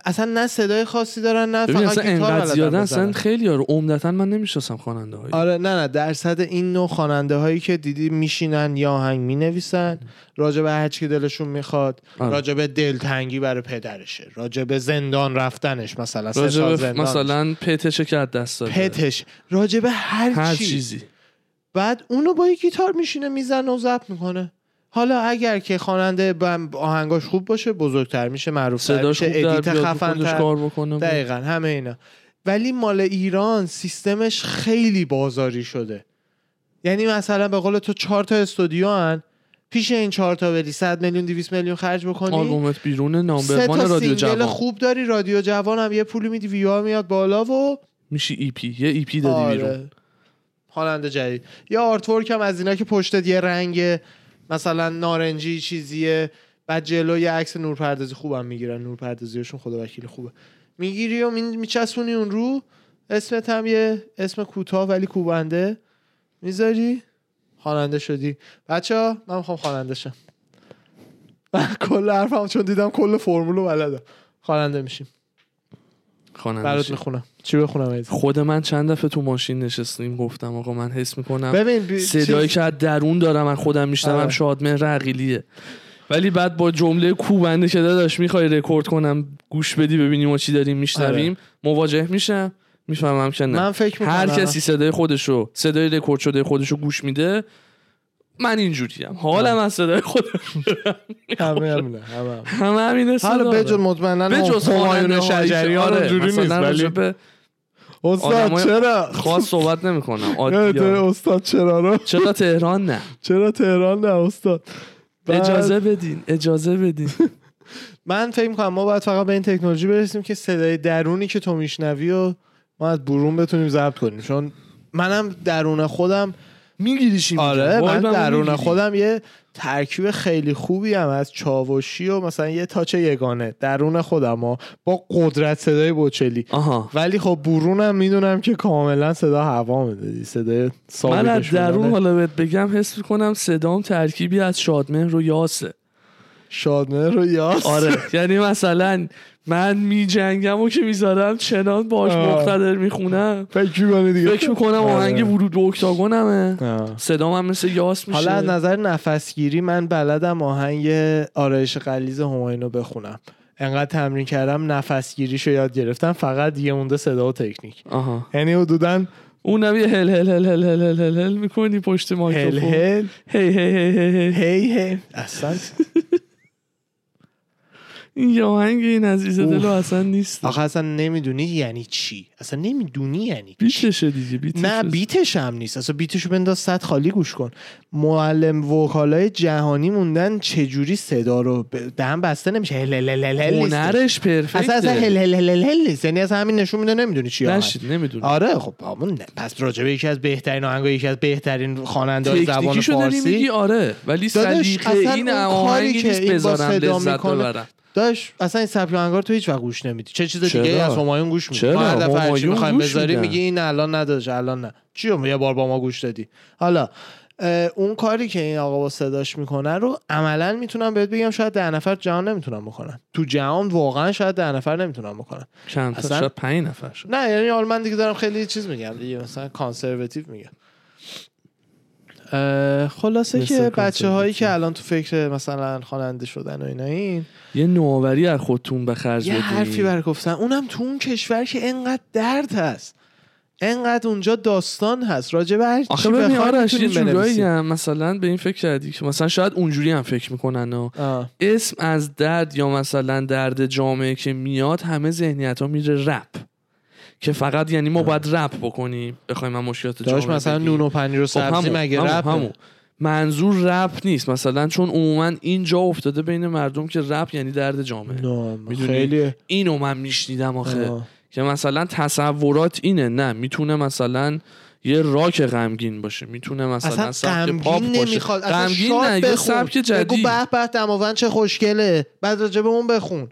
اصلا نه صدای خاصی دارن نه فقط اصلا انقدر زیادن. اصلا خیلی یارو عمدتا من نمی‌شناسم خواننده های آره نه نه درصد این نوع خواننده هایی که دیدی میشینن یا آهنگ می‌نویسن. راجع به هرچی که دلشون می‌خواد آره. راجع به دلتنگی برای پدرشه. راجع به زندان رفتنش مثلا راجب زندان. مثلا پتش که از دست داده. پتش. راجع به هر, هر چی. چیزی. بعد اونو با یه گیتار میشینه می‌زنه و ضبط می‌کنه. حالا اگر که خواننده آهنگاش خوب باشه بزرگتر میشه معروفتر صداش میشه ادیت خفن کار بکنه. دقیقا همه اینا. ولی مال ایران سیستمش خیلی بازاری شده. یعنی مثلا به قول تو چهار تا استودیو هن. پیش این چهار تا بری 100 میلیون 200 میلیون خرج بکنی. آلبومت بیرون سه نامبر وان تا رادیو جوان. خوب داری رادیو جوان هم یه پولی میدی ویو میاد بالا و میشی ای پی. یه ای پی دادی آره. بیرون. خواننده جدید. یا آرتورک هم از اینا که پشتت یه رنگ مثلا نارنجی چیزیه بعد جلو یه عکس نورپردازی خوبم می‌گیرن. نورپردازیشون خدا وکیل خوبه. می‌گیری و میچسبونی اون رو اسمت هم یه اسم کوتاه ولی کوبنده. می‌ذاری؟ خواننده شدی. بچه ها من می‌خوام خواننده شم. کل حرفم چون دیدم کل فرمولو بلدم. خواننده میشیم. خواننده برات. می‌خونم چی بخونم عزیز؟ خود من چند دفعه تو ماشین نشستیم گفتم آقا من حس می‌کنم ببین بی... صدایی چیز- که از درون دارم من خودم میشنوم آره. شادمهر عقیلیه ولی بعد با جمله کوبنده که داداش می‌خوای رکورد کنم گوش بدی ببینیم ما چی داریم میشنویم مواجه میشم می‌فهمم که نه من فکر می‌کنم هر کسی صدای خودشو صدای رکورد شده خودشو گوش میده من اینجوریم. حالم از صدای خودم همه همینه همه همه. همه همینه حالا بجز. مطمئنا بجز همایون خواننده شجریان آره اونجوری نیست مثلا ولی استاد چرا؟ خاص صحبت نمی‌کنم. یادته عادی استاد چرا رو؟ چرا تهران نه؟ چرا تهران نه استاد؟ اجازه بدین اجازه بدین. من فکر می‌کنم ما باید فقط به این تکنولوژی برسیم که صدای درونی که تو میشنوی و ما از برون بتونیم ضبط کنیم. چون منم درون خودم میگیریشی آره من درون خودم یه ترکیب خیلی خوبی هم از چاوشی و مثلا یه تاچ یگانه درون خودم ها با قدرت صدای بوچلی. آها. ولی خب برونم می‌دونم که کاملا صدا هوا می‌دادی صدای من از. درون حالا بهت بگم حس می‌کنم صدام ترکیبی از شادمهر و یاسه. شادمه رو یاس آره یعنی مثلا من می جنگم و که می‌ذارم چنان باش. مقتدر می‌خونم فکر می‌کنی دیگه؟ فکر می‌کنم آهنگ آره. ورود به اکتاگونمه آه. صدام هم مثل یاس میشه. حالا از نظر نفسگیری من بلدم آهنگ آرایش قلیز هماینو بخونم. انقدر تمرین کردم نفس گیریشو یاد گرفتم فقط یه مونده صدا و تکنیک. یعنی حدودا اونم یه هل هل هل هل هل هل هل هل می‌کنی پشت هل مایکروفون هل. هی هی هی هی هی. هی هی. اصلا. این یه آهنگ این عزیز. دلو اصلا نیست. آخه اصلا نمی‌دونی یعنی چی؟ اصلا نمی‌دونی یعنی چی؟ بیتشه دیگه بیتشه. نه بیتش هم نیست. اصلا بیتشو بنداز صد خالی گوش کن. معلم وکالای جهانی موندن چجوری صدا رو دهن بسته نمیشه. هل هل هل هل هل نیست. هنرش پرفکته. اصلا اصلا هل هل هل هل هل نیست. یعنی اصلا همین نشون میده نمی‌دونی چی. نشید نمی‌دونم آره خب. پس راجبه یکی از بهترین آهنگا یکی از بهترین خواننده زبان فارسی. آره. ولی سلیقه اصلا این آهنگی نیست بذارم لذت. ببرم. داش اصلا این سبک آهنگا رو تو هیچ وقت گوش نمیدی. چه چیز؟ دیگه از همایون گوش میدی؟ هر دفعه چی می‌خوایم بذاری. میگی این الان ندادش الان نه. چی رو یه بار با ما گوش دادی؟ حالا اون کاری که این آقا با صداش می‌کنه رو عملا می‌تونم بهت بگم شاید ده نفر جهان نمی‌تونم بکنن. تو جهان واقعا شاید ده نفر نمی‌تونم بکنن. چند تا؟ اصلا- شاید پنج نفر شد. نه یعنی من دیگه دارم خیلی چیز میگم دیگه مثلا کانسرواتیو میگم. خلاصه که بچه هایی. که الان تو فکر مثلا خواننده شدن و اینا این یه نوآوری از خودتون به خرج یه حرفی برای گفتن اونم تو اون کشور که انقدر درد هست انقدر اونجا داستان هست راجع به هر چی بخوای. هم مثلا به این فکر کردی که مثلا شاید اونجوری هم فکر می‌کنن. آه. اسم از درد یا مثلا درد جامعه که میاد همه ذهنیت ها میره رپ که فقط یعنی ما باید رپ بکنیم بخوایم من مشکلات داشت مثلا بگیم. نون و پنیر و خب سبزی همون، مگه رپ؟ همون. منظور رپ نیست مثلا چون عموما این جا افتاده بین مردم که رپ یعنی درد جامعه؟ خیلی. اینو من میشنیدم آخه. آه. که مثلا تصورات اینه نه می‌تونه مثلا یه راک غمگین باشه می‌تونه مثلا اصلا سبک پاپ باشه. نمی‌خواد. غمگین نه یه. سبک بگو جدید به به دماوند چه خوشگله. بعد راجع به اون بخون.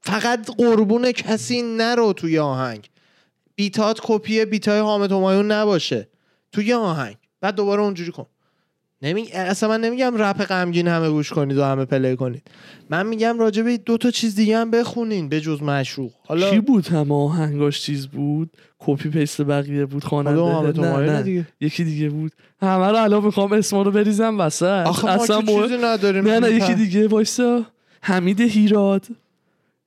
فقط قربون کسی نرو توی آهنگ. beat ات کپی beat ای حامد همایون نباشه. توی آهنگ. بعد دوباره اونجوری کن. نمی... اصلا من نمیگم رپ غمگین همه گوش کنید و همه play کنید. من میگم راجع به دو تا چیز دیگه هم بخونین به جز مشروق حالا کی بود همه آهنگاش چیز بود؟ copy paste بقیه بود خواننده نه نه دیگه. یکی دیگه بود. همه رو الان می‌خوام اسما رو بریزم وسط. آخه ما اصلا مهم- چیزی نداریم نه نه یکی دیگه وایسا. حمید هیراد.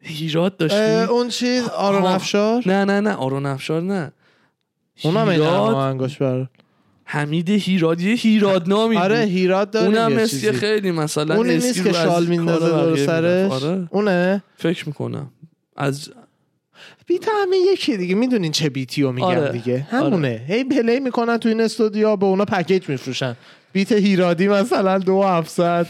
هیراد داشتی؟ اون چیز آرون. افشار؟ نه نه نه آرون افشار نه. اونم هیراد بر. حمید هیراد یه هیراد نامی آره. هیراد داره اونم مثل خیلی مثلا اون نیست که شال میندازه دور سرش. آره. اونه؟ فکر می‌کنم. از بیت همه یکی دیگه. می‌دونین چه بیتیو میگم آره. دیگه. همونه. هی پلی می‌کنن تو این استودیو به اونا پکیج میفروشن. بیت هیرادی مثلا دو هفتصد.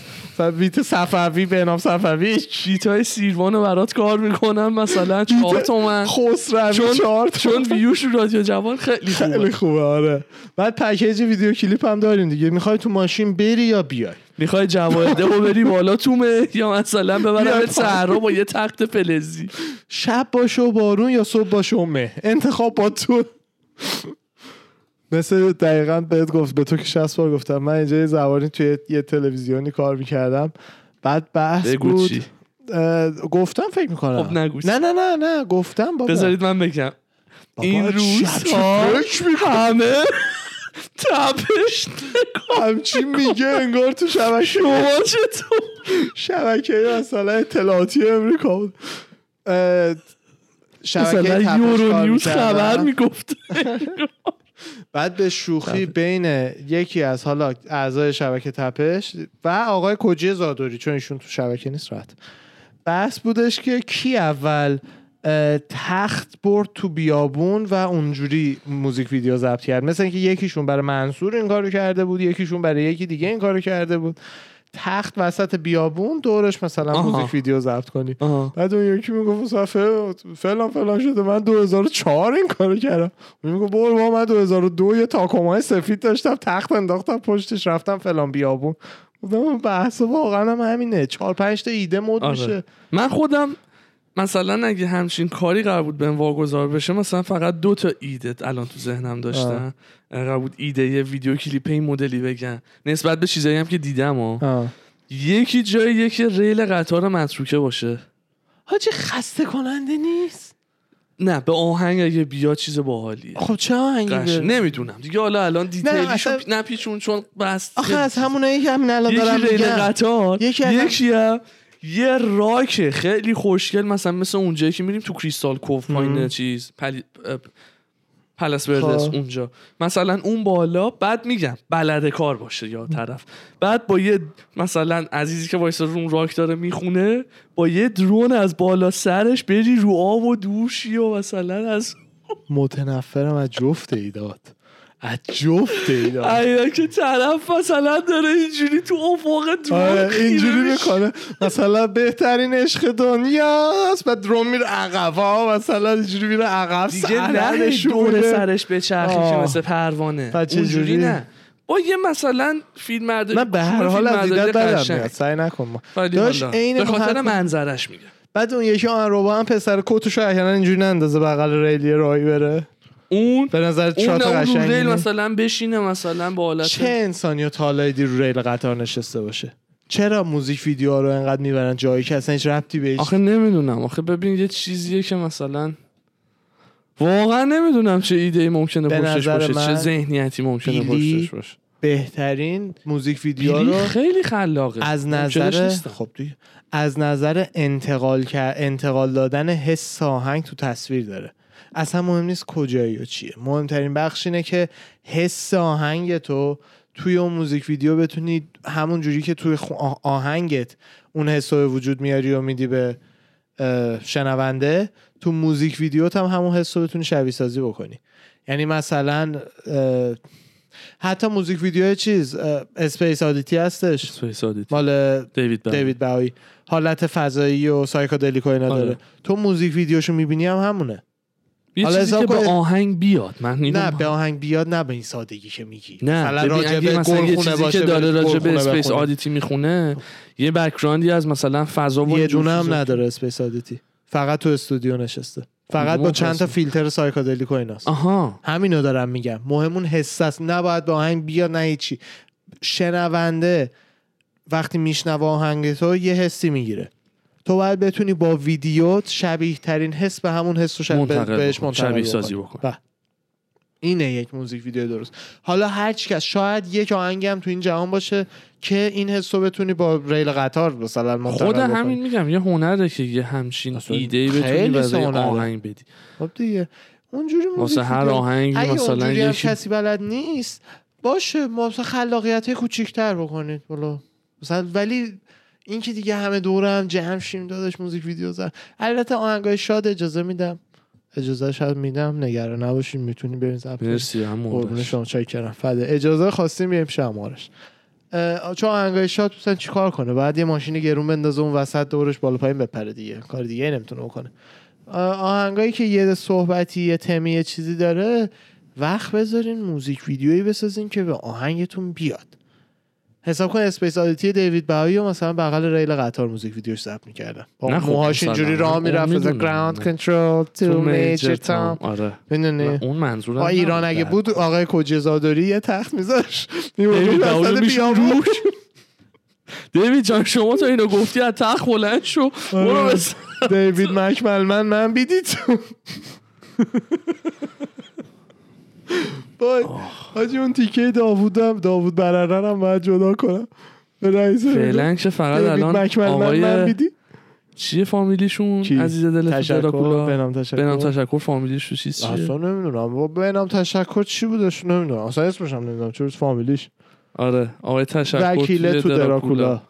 بیت صفوی به نام صفوی. بیتای سیروان رو برات کار می‌کنم مثلا چهار تومن. خسروی چون چون ویوش رادیو جوان خیلی خیلی خوبه. خوبه آره. بعد پکیج ویدیو کلیپ هم داریم دیگه. می‌خوای تو ماشین بری یا بیای؟ می‌خوای جواهده رو بری بالا تومه یا مثلا ببرم. صحرا با یه تخت فلزی. شب باشه و بارون یا صبح باشه و مه؟ انتخاب با تو. مثل دقیقا بهت گفت به تو که 60 بار گفتم. من اینجا یه زبانی توی یه تلویزیونی کار می‌کردم. بعد بحث بگو بود چی؟ گفتم فکر می‌کنم. خب نه نه نه نه گفتم بابا. بذارید من بگم. این می‌کنی؟ همه تپش همچین میگه انگار تو شبکه. شما چطور؟ شبکه مثلا اطلاعاتی امریکا بود. شبکه یورو کار نیوز می‌کردم. خبر می‌گفت. بعد به شوخی بین یکی از حالا اعضای شبکه تپش و آقای کجی زادوری چون ایشون تو شبکه نیست راحت. بحث بودش که کی اول تخت برد تو بیابون و اونجوری موزیک ویدیو ضبط کرد. مثل اینکه یکیشون برای منصور این کارو کرده بود یکیشون برای یکی دیگه این کارو کرده بود. تخت وسط بیابون دورش مثلا آها. موزیک ویدیو ضبط کنی آها. بعد اون یکی می‌گفت فل- فلان فلان شده من 2004 این کارو کردم اون می‌گفت برو با من 2002 یه تاکومای سفید داشتم تخت انداختم پشتش رفتم فلان بیابون گفتم بحث واقعا هم همینه چهار پنج تا ایده مد آره. میشه من خودم مثلا اگه همچین کاری قرار بود بهم واگذار بشه مثلا فقط دو تا ایده الان تو ذهنم داشتم قرار بود ایده یه ویدیو کلیپ این مدلی بگم. نسبت به چیزایی هم که دیدم و آه. یکی جای یکی ریل قطار متروکه باشه. حاجی خسته کننده نیست. نه به آهنگ اگه بیاد چیز باحالیه. خب چه آهنگی؟ نمی‌دونم. دیگه حالا الان دیتیلیشو اصلا- پی- نپیچون چون بس آخه از همونایی که همین الان یکی دارم ریل قطار یکی یکی, هم یه راکه. خیلی خوشگل. مثلا مثل اونجایی که میریم تو کریستال کوف پایین. چیز پلی... اه، پلس وردس خب. اونجا. مثلا اون بالا بعد میگم بلده کار باشه یا طرف. بعد با یه مثلا عزیزی که وایسا رو اون راک داره می‌خونه با یه درون از بالا سرش بری رو آب و دوشی و مثلا از متنفرم از جفت ایداد. از جفت ایداد اینا که طرف مثلا داره اینجوری تو افق درون آره اینجوری. می‌کنه. مثلا بهترین عشق دنیاست بعد درون میره عقبا مثلا اینجوری میره عقب. دیگه نه. دور سرش به چرخی که. مثل پروانه. اونجوری جوری؟ نه. با یه مثلا فیلم مرداری نه به هر حال از ایداد بدم میاد. سعی نکن ما. داشت عین به خاطر منظرش میگه. بعد اون یکی آن روبا هم پسر کتشو احیانا اینجوری نندازه بغل ریلی راهی بره. اون به نظر اون اون ریل؟ مثلا بشینه مثلا با حالت چه انسانی رو تا حالا دیدی رو ریل قطار نشسته باشه؟ چرا موزیک ویدیو رو انقدر می‌برن جایی که اصلا هیچ ربطی بهش آخه نمی‌دونم. آخه ببین یه چیزیه که مثلا واقعا نمی‌دونم چه ایده ای ممکنه به پشتش نظر باشه چه ذهنیتی ممکنه پشتش باشه. بهترین موزیک ویدیو رو خیلی خلاقه. از منکرش نظر. خب دیگه. از نظر انتقال انتقال دادن حس آهنگ تو تصویر داره. اصلا مهم نیست کجایی و چیه مهمترین بخش اینه که حس آهنگ تو توی اون موزیک ویدیو بتونی همون جوری که توی آهنگت اون حس وجود میاری و میدی به شنونده تو موزیک ویدیوت هم همون حس رو بتونی شبیه سازی بکنی یعنی مثلا حتی موزیک ویدیو چیز Space Oddity هستش Space Oddity. مال دیوید باوی. دیوید باوی حالت فضایی و psychedelic و اینا آره. داره تو موزیک ویدیوشو می‌بینی هم همونه یه حالا چیزی که به آهنگ بیاد من نه به آهنگ بیاد نه به این سادگی که میگی. نه مثلا راجع یه چیزی باشه که داره راجع به Space Oddity می‌خونه یه background ی از مثلا فضا و یه دونه هم. نداره Space Oddity فقط تو استودیو نشسته. فقط با چند تا. فیلتر psychedelic و ایناست. آها. همینو دارم میگم. مهم اون حس است. نباید به آهنگ بیاد نه هیچی. شنونده وقتی میشنوه آهنگ تو یه حسی می‌گیره. تو باید بتونی با ویدیوت شبیه ترین حس به همون حس رو منتقل بهش. منتقل شبیه. سازی بکن. بله. اینه یک موزیک ویدیو درست حالا هر چی کس شاید یک آهنگ هم تو این جهان باشه که این حس رو بتونی با ریل قطار مثلا منتقل خود. همین میگم یه هنره که یه همچین ایده ای بتونی برای. آهنگ بدی خب دیگه اونجوری موزیک واسه هر آهنگی اگه مثلا یکی کسی بلد نیست باشه ما مثلا خلاقیت کوچیکتر بکنید حالا مثلا ولی این که دیگه همه دوره هم جمع شیم داداش موزیک ویدیو زن البته آهنگای شاد اجازه میدم. اجازه شاید میدم. نگران نباشین می‌تونی برین کنین. مرسی قربون. شما چای کردم فده. اجازه خواستیم میایم شمارش. چون آهنگای شاد مثلا چیکار کنه؟ بعد یه ماشین گرون بندازه اون وسط دورش بالا پایین بپره دیگه. کار دیگه نمی‌تونه بکنه. آه، آهنگایی که یه صحبتی یه تمی یه چیزی داره وقت بذارین موزیک ویدیویی بسازین که به آهنگتون بیاد. حساب کن اسپیس آدیتی دیوید باوی و مثلا بغل ریل قطار موزیک ویدیوش ضبط می‌کردن. با موهاش اینجوری راه می‌رفت از. گراوند نه. کنترل تو تو میجر تام آره. می‌دونی؟ اون منظورم با ایران. اگه بود آقای کجی زاداری یه تخت میذاش. میبود میشه روش. دیوید جان شما تا اینو گفتی از تخت بلند شو. دیوید مکمل من من بیدید بای حاجی اون تیکه داوودم داوود بررن هم باید جدا کنم. به رئیس فعلا فقط الان آقای چیه فامیلیشون؟ کی؟ عزیز دل تشکر. بنام تشکر. بنام تشکر. فامیلیش چیه؟ اصلا نمی‌دونم. به نام تشکر چی بودش نمی‌دونم. اصلا اسمش هم نمی‌دونم. چه فامیلیش؟ آره. آقای تشکر وکیله توی تو دراکولا.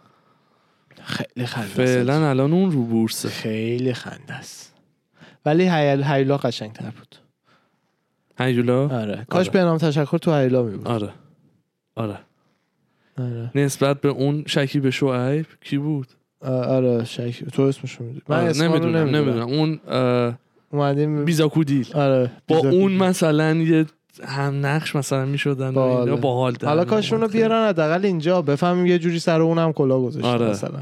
خیلی خنده است. فعلا الان اون رو بورسه خیلی خنده است. ولی هیل هیلا قشنگتر بود. هیولا آره. کاش به نام تشکر تو هیلا می بود آره. آره. آره. نسبت به اون شکیب شعیب کی بود؟ آره شک تو اسمشو می‌دونی. من آره، نمی‌دونم نمی‌دونم. اون اومدیم بیزاکودیل. آره با بیزا- اون مثلا یه هم نقش مثلا می‌شدن باله. باحال در حالا. کاش اونو بیارن حداقل اینجا بفهمیم یه جوری سر اونم کلا گذاشته آره. مثلا.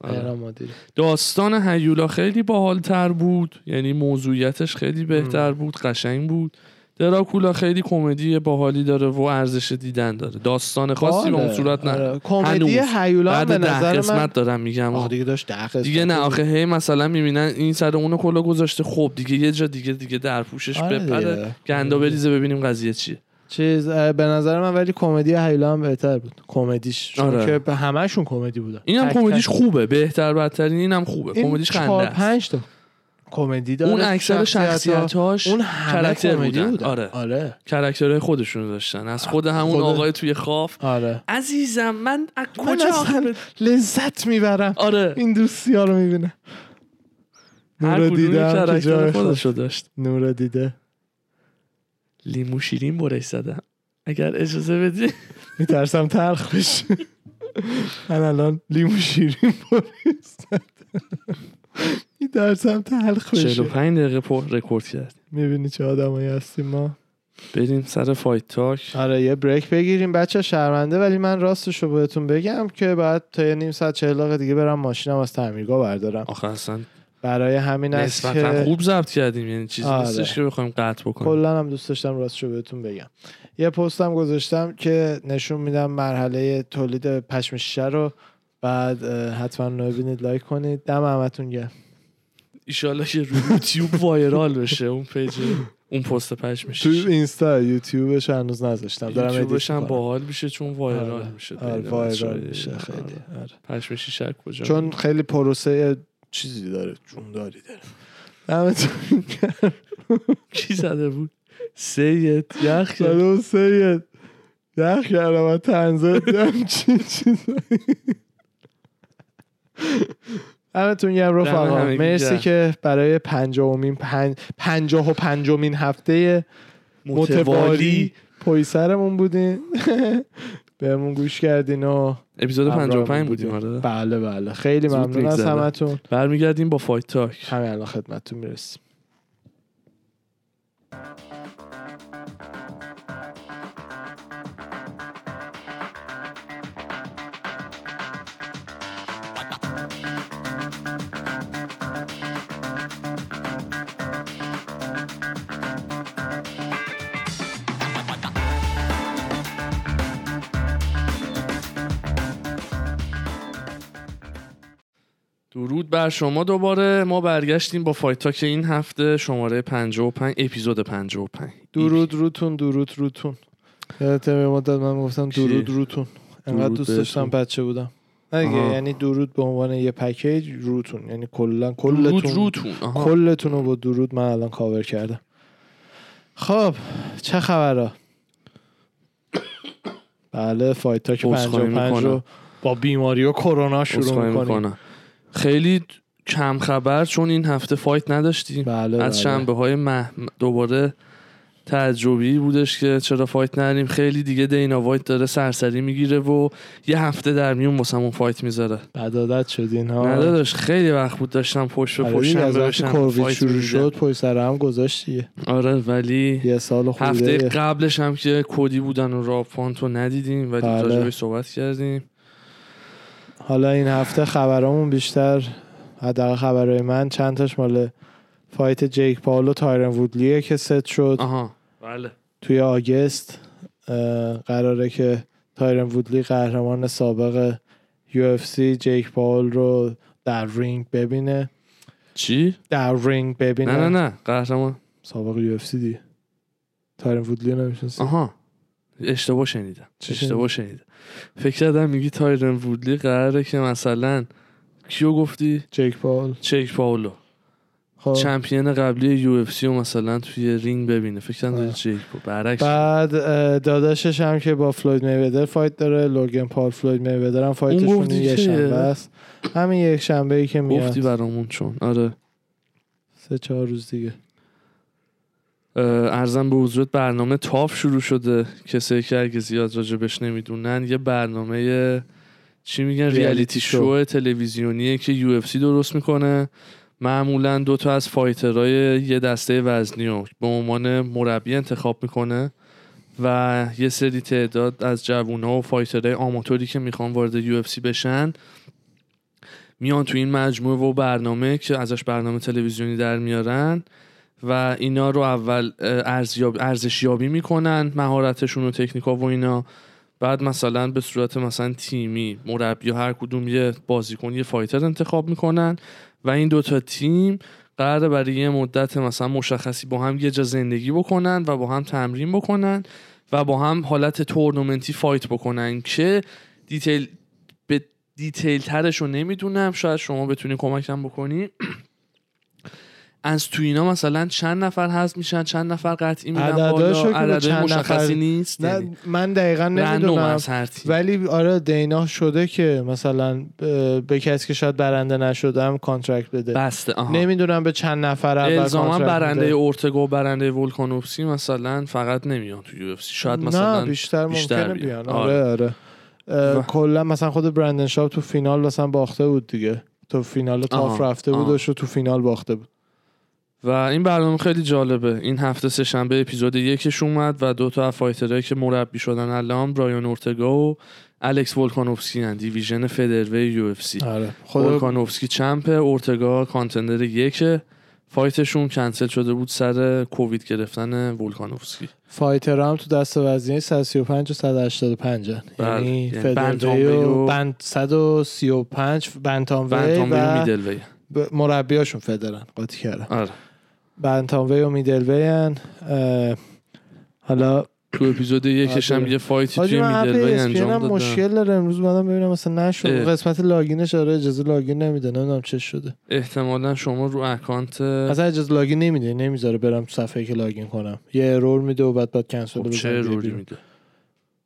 آره. داستان هیولا خیلی باحال تر بود. یعنی موضوعیتش خیلی بهتر بود قشنگ بود. دراکولا خیلی کمدی باحالی داره و ارزش دیدن داره داستان خاصی به اون باله. صورت نه آره. کمدی. هیولا به نظر من قسمت دارم میگم آه دیگه داشت ده قسمت دیگه نه. آخه هی مثلا می‌بینن این سر اونو کلا گذاشته خب دیگه یه جا دیگه دیگه در پوشش آره بپره. گندا بریزه ببینیم قضیه چیه چیز به نظر من ولی کمدی هیلا هم بهتر بود کمدیش چون آره. که به همشون کمدی بودن اینم کمدیش. خوبه بهتر بدترین اینم خوبه کمدیش خنده است. پنج تا کمدی داره اون اکثر. شخصیتاش اون کمدی بودن. بودن آره. آره. خودشونو داشتن. از خود همون خود- آقای توی خواب. آره. عزیزم من از کجا لذت می‌برم. آره. این دوستی ها رو می‌بینه نور دیدم که کرکتر جای خود خودشو داشت. نور دیده. لیمو شیرین برش زدم. اگر اجازه بدی. میترسم تلخ بشه. من الان لیمو شیرین بریستم میترسم تلخ بشه. 45 دقیقه پر رکورد کرد. می‌بینی چه آدمایی هستیم ما؟ بریم سر فایت تاک. آره یه بریک بگیریم. بچه شرمنده ولی من راستش رو بهتون بگم که بعد تا یه نیم ساعت چهل دقیقه دیگه برم ماشینم از تعمیرگاه بردارم. آخه اصلا برای همین است نسبتا که خوب ضبط کردیم. یعنی چیزی آره. نیستش که بخوایم قطع بکنیم. کلا هم دوست داشتم راستش رو بهتون بگم. یه پستم گذاشتم که نشون میدم مرحله تولید پشم شیشه رو. بعد حتما ببینید like کنید. دم همتون گرم. ایشالله که روی یوتیوب viral بشه اون page اون پست پشمش تو اینستا یوتیوبش هنوز نذاشتم دارم یوتیوبش هم. باحال میشه چون viral آره. میشه آره viral میشه خیلی آره. آره. پشم شیشه کجا چون خیلی پروسه چیزی داره جونداری داره دمتون گرم. کی زده بود سید یخ کرد. سید یخ کردم و تنزه چی چیزایی همتون گرم رفقا. مرسی. که برای پنجاهمین پنج پنجاه و پنجمین هفته متوالی متوالی. پای سرمون بودین. بهمون گوش کردین و اپیزود همراهمون 55 بودیم آره. بله بله. خیلی ممنون از. همتون. برمیگردیم با فایت تاک. همین الان خدمتتون می‌رسیم. درود بر شما دوباره ما برگشتیم با Fight Talk این هفته شماره 55 اپیزود 55 درود روتون درود روتون یادت مدت من گفتم؟ درود روتون انقدر دوست داشتم. بچه بودم آها. یعنی درود به عنوان یه پکیج روتون یعنی کلا درود کلتون روتون. کلتون رو با درود من الان کاور کردم خب چه خبره بله Fight Talk عذرخواهی 55 رو. با بیماری و کرونا شروع می‌کنیم. خیلی کم خبر چون این هفته فایت نداشتیم بله از بله. شنبه های. دوباره تعجبی بودش که چرا فایت نداریم خیلی دیگه دینا وایت داره سرسری می‌گیره و یه هفته در میون واسمون فایت می‌ذاره بد عادت شدین ها نداداش خیلی وقت بود داشتم پشت به آره پشت هم شروع. شد پای سر هم گذاشتی آره ولی یه سال هفته خورده قبلش هم که کودی بودن و راپانت رو ندیدیم ولی بله. راجبش صحبت کردیم حالا این هفته خبرامون بیشتر حداقل خبرهای من چند تاش مال fight جیک پاول و تایرن وودلیه که ست شد. آها. بله. توی آگست قراره که تایرن وودلی قهرمان سابق UFC جیک پاول رو در رینگ ببینه. چی؟ در رینگ ببینه. نه نه نه. قهرمان. سابق UFC دیگه. تایرن وودلی نمیشنسی آها. اشتباه شنیدم. اشتباه شنیدم. فکر کردم میگی تایرن وودلی قراره که مثلا کیو گفتی؟ جیک پاول. جیک پاولو. خب. champion قبلی UFC رو مثلا توی رینگ ببینه. فکر. جیک پاول. برعکس. بعد داداشش هم که با فلوید میودر fight داره. لوگن پال فلوید میودر هم fight شون یه شنبه است. همین یک شنبه ای که میاد. گفتی برامون چون. آره. سه چهار روز دیگه. عرضم به حضورت برنامه TUF شروع شده. کسایی که اگه زیاد راجبش نمی‌دونن یه برنامه چی میگن؟ reality show. شو تلویزیونیه که UFC درست می‌کنه. معمولا دو تا از fighter های یه دسته وزنی رو به عنوان مربی انتخاب می‌کنه و یه سری تعداد از جوونا و fighter های آماتوری که می‌خوان وارد UFC بشن میان تو این مجموعه و برنامه که ازش برنامه تلویزیونی در میارن. و اینا رو اول ارزیاب ارزش یابی می‌کنن مهارتشون و تکنیکا و اینا. بعد مثلا به صورت مثلا تیمی مربی هر کدوم یه بازیکن یه fighter انتخاب می‌کنن و این دوتا تیم قراره برای یه مدت مثلا مشخصی با هم یه جا زندگی بکنن و با هم تمرین بکنن و با هم حالت تورنمنتی fight بکنن که detail به detail ترش رو نمی‌دونم. شاید شما بتونی کمکم بکنی. از تو اینا مثلا چند نفر هست میشن چند نفر قطعی میرن که بالا عدد مشخصی نفر- نیست نه یعنی من دقیقا نمی‌دونم. ولی آره دینا شده که مثلا به کسی که شاید برنده نشدم contract بده بسته آها. نمی‌دونم به چند نفر الزاما برنده میده. اورتگا و برنده ولکانوفسکی مثلا فقط نمیان تو یو شاید مثلا نه بیشتر, بیشتر ممکنه بیان. بیان آره آره و- کلا مثلا خود برندن شاب تو فینال مثلا باخته بود دیگه تو فینال TUF رفته بود. و شو تو فینال باخته بود و این برنامه خیلی جالبه. این هفته سه شنبه اپیزود یکش اومد و دو تا fighter هایی که مربی شدن الان برایان اورتگا و الکس ولکانوفسکی هن division featherweight UFC. آره. خود ولکانوفسکی champ اورتگا contender یکه. fight شون کنسل شده بود سر کووید گرفتن ولکانوفسکی. fighter هم تو دسته وزنی 135 و 185 هن. بله. یعنی یعنی featherweight و و- بند 135 bantamweight bantamweight و و middleweight. ب- مربیاشون feather ن قاطی کردن. آره. bantamweight و middleweight هن. اه، حالا تو اپیزود یکش هم آره. یه fight ی توی middleweight ESPN انجام دادن مشکل داره. امروز بعدم ببینم مثلا نشد. قسمت login ش آره اجازه login نمیده. نمی‌دونم چه شده. احتمالا شما رو اکانت اصلا اجازه login نمیده. نمی‌ذاره برم تو صفحه که login کنم. یه error میده و بعد بعد کنسل خب چه error ی میده؟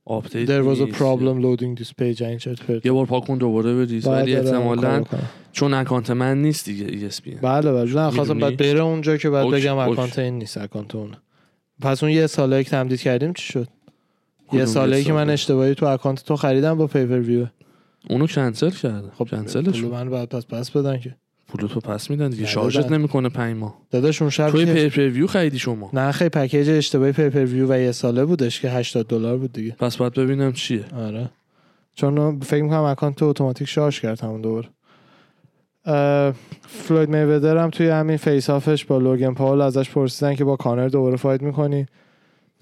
آپدیت There was a problem loading this page این چرت پرت. یه بار پاک کن دوباره بریز ولی احتمالا. چون اکانت من نیست دیگه ESPN بله بله نه خواستم؟ بعد بره اونجا که بعد بگم. اکانت این نیست اکانت اون پس اون یه ساله که تمدید کردیم چی شد یه ساله که من؟ اشتباهی تو اکانت تو خریدم با pay-per-view اونو کنسل کرده خب کنسلش من بعد پس پس بدن که پولو تو پس میدن دیگه. شارژت نمی‌کنه 5 ماه. داداش اون شب توی که- پی ویو خریدی شما. نه خیلی پکیج اشتباهی pay-per-view و یه ساله بودش که 80 دلار بود دیگه. پس باید ببینم چیه. آره. چون فکر می‌کنم اکانت تو اتوماتیک شارژ کرد همون اه، فلوید میودر هم توی همین face-off ش با لوگن پاول ازش پرسیدن که با کانر دوباره fight می‌کنی؟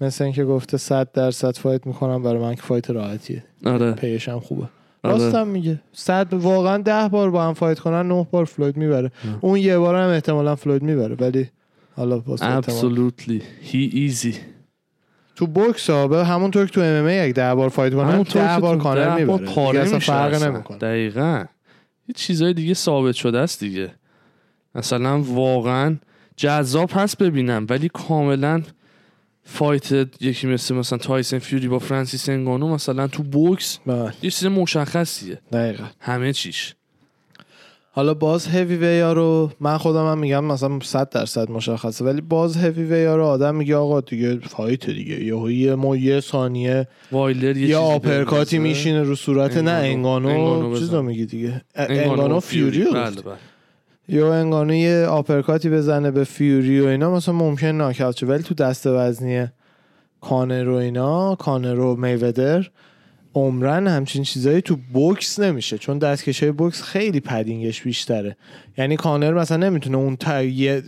مثل اینکه گفته 100 درصد fight می‌کنم برای من که fight راحتیه. آره. pay ش هم خوبه. راستم میگه. صد واقعا ده بار با هم fight کنن نه بار فلوید می‌بره. اون یه بار هم احتمالا فلوید می‌بره ولی حالا absolutely. He easy. تو بوکس ها به همونطور که تو MMA که ده بار fight کنن ده بار کانر می‌بره. آره دیگه اصلا. فرق. نمی‌کنه. دقیقا. یه چیزای دیگه ثابت شده است دیگه. مثلا واقعا جذاب هست ببینم ولی کاملا fight یکی مثل مثلا تایسن فیوری با فرانسیس انگانو مثلا تو بوکس بله یه چیز مشخصیه دقیقا همه چیش حالا باز هیوی ویا رو من خودم هم میگم مثلا 100 درصد مشخصه ولی باز هیوی ویا رو آدم میگه آقا دیگه fight دیگه یا یه ما یه ثانیه وایلر یه چیزی uppercut ی. میشینه رو صورت نه انگانو. انگانو, انگانو چیز بزن. رو میگی دیگه انگانو انگانو فیوری. رو بله. بله یا انگانو یه uppercut ی بزنه به فیوری و اینا مثلا ممکن ناکاوت شه ولی تو دسته وزنی کانر و اینا کانر و میودر عمرا همچین چیزایی تو بوکس نمیشه چون دستکشه بوکس خیلی padding ش بیشتره. یعنی کانر مثلا نمی‌تونه اون تا یه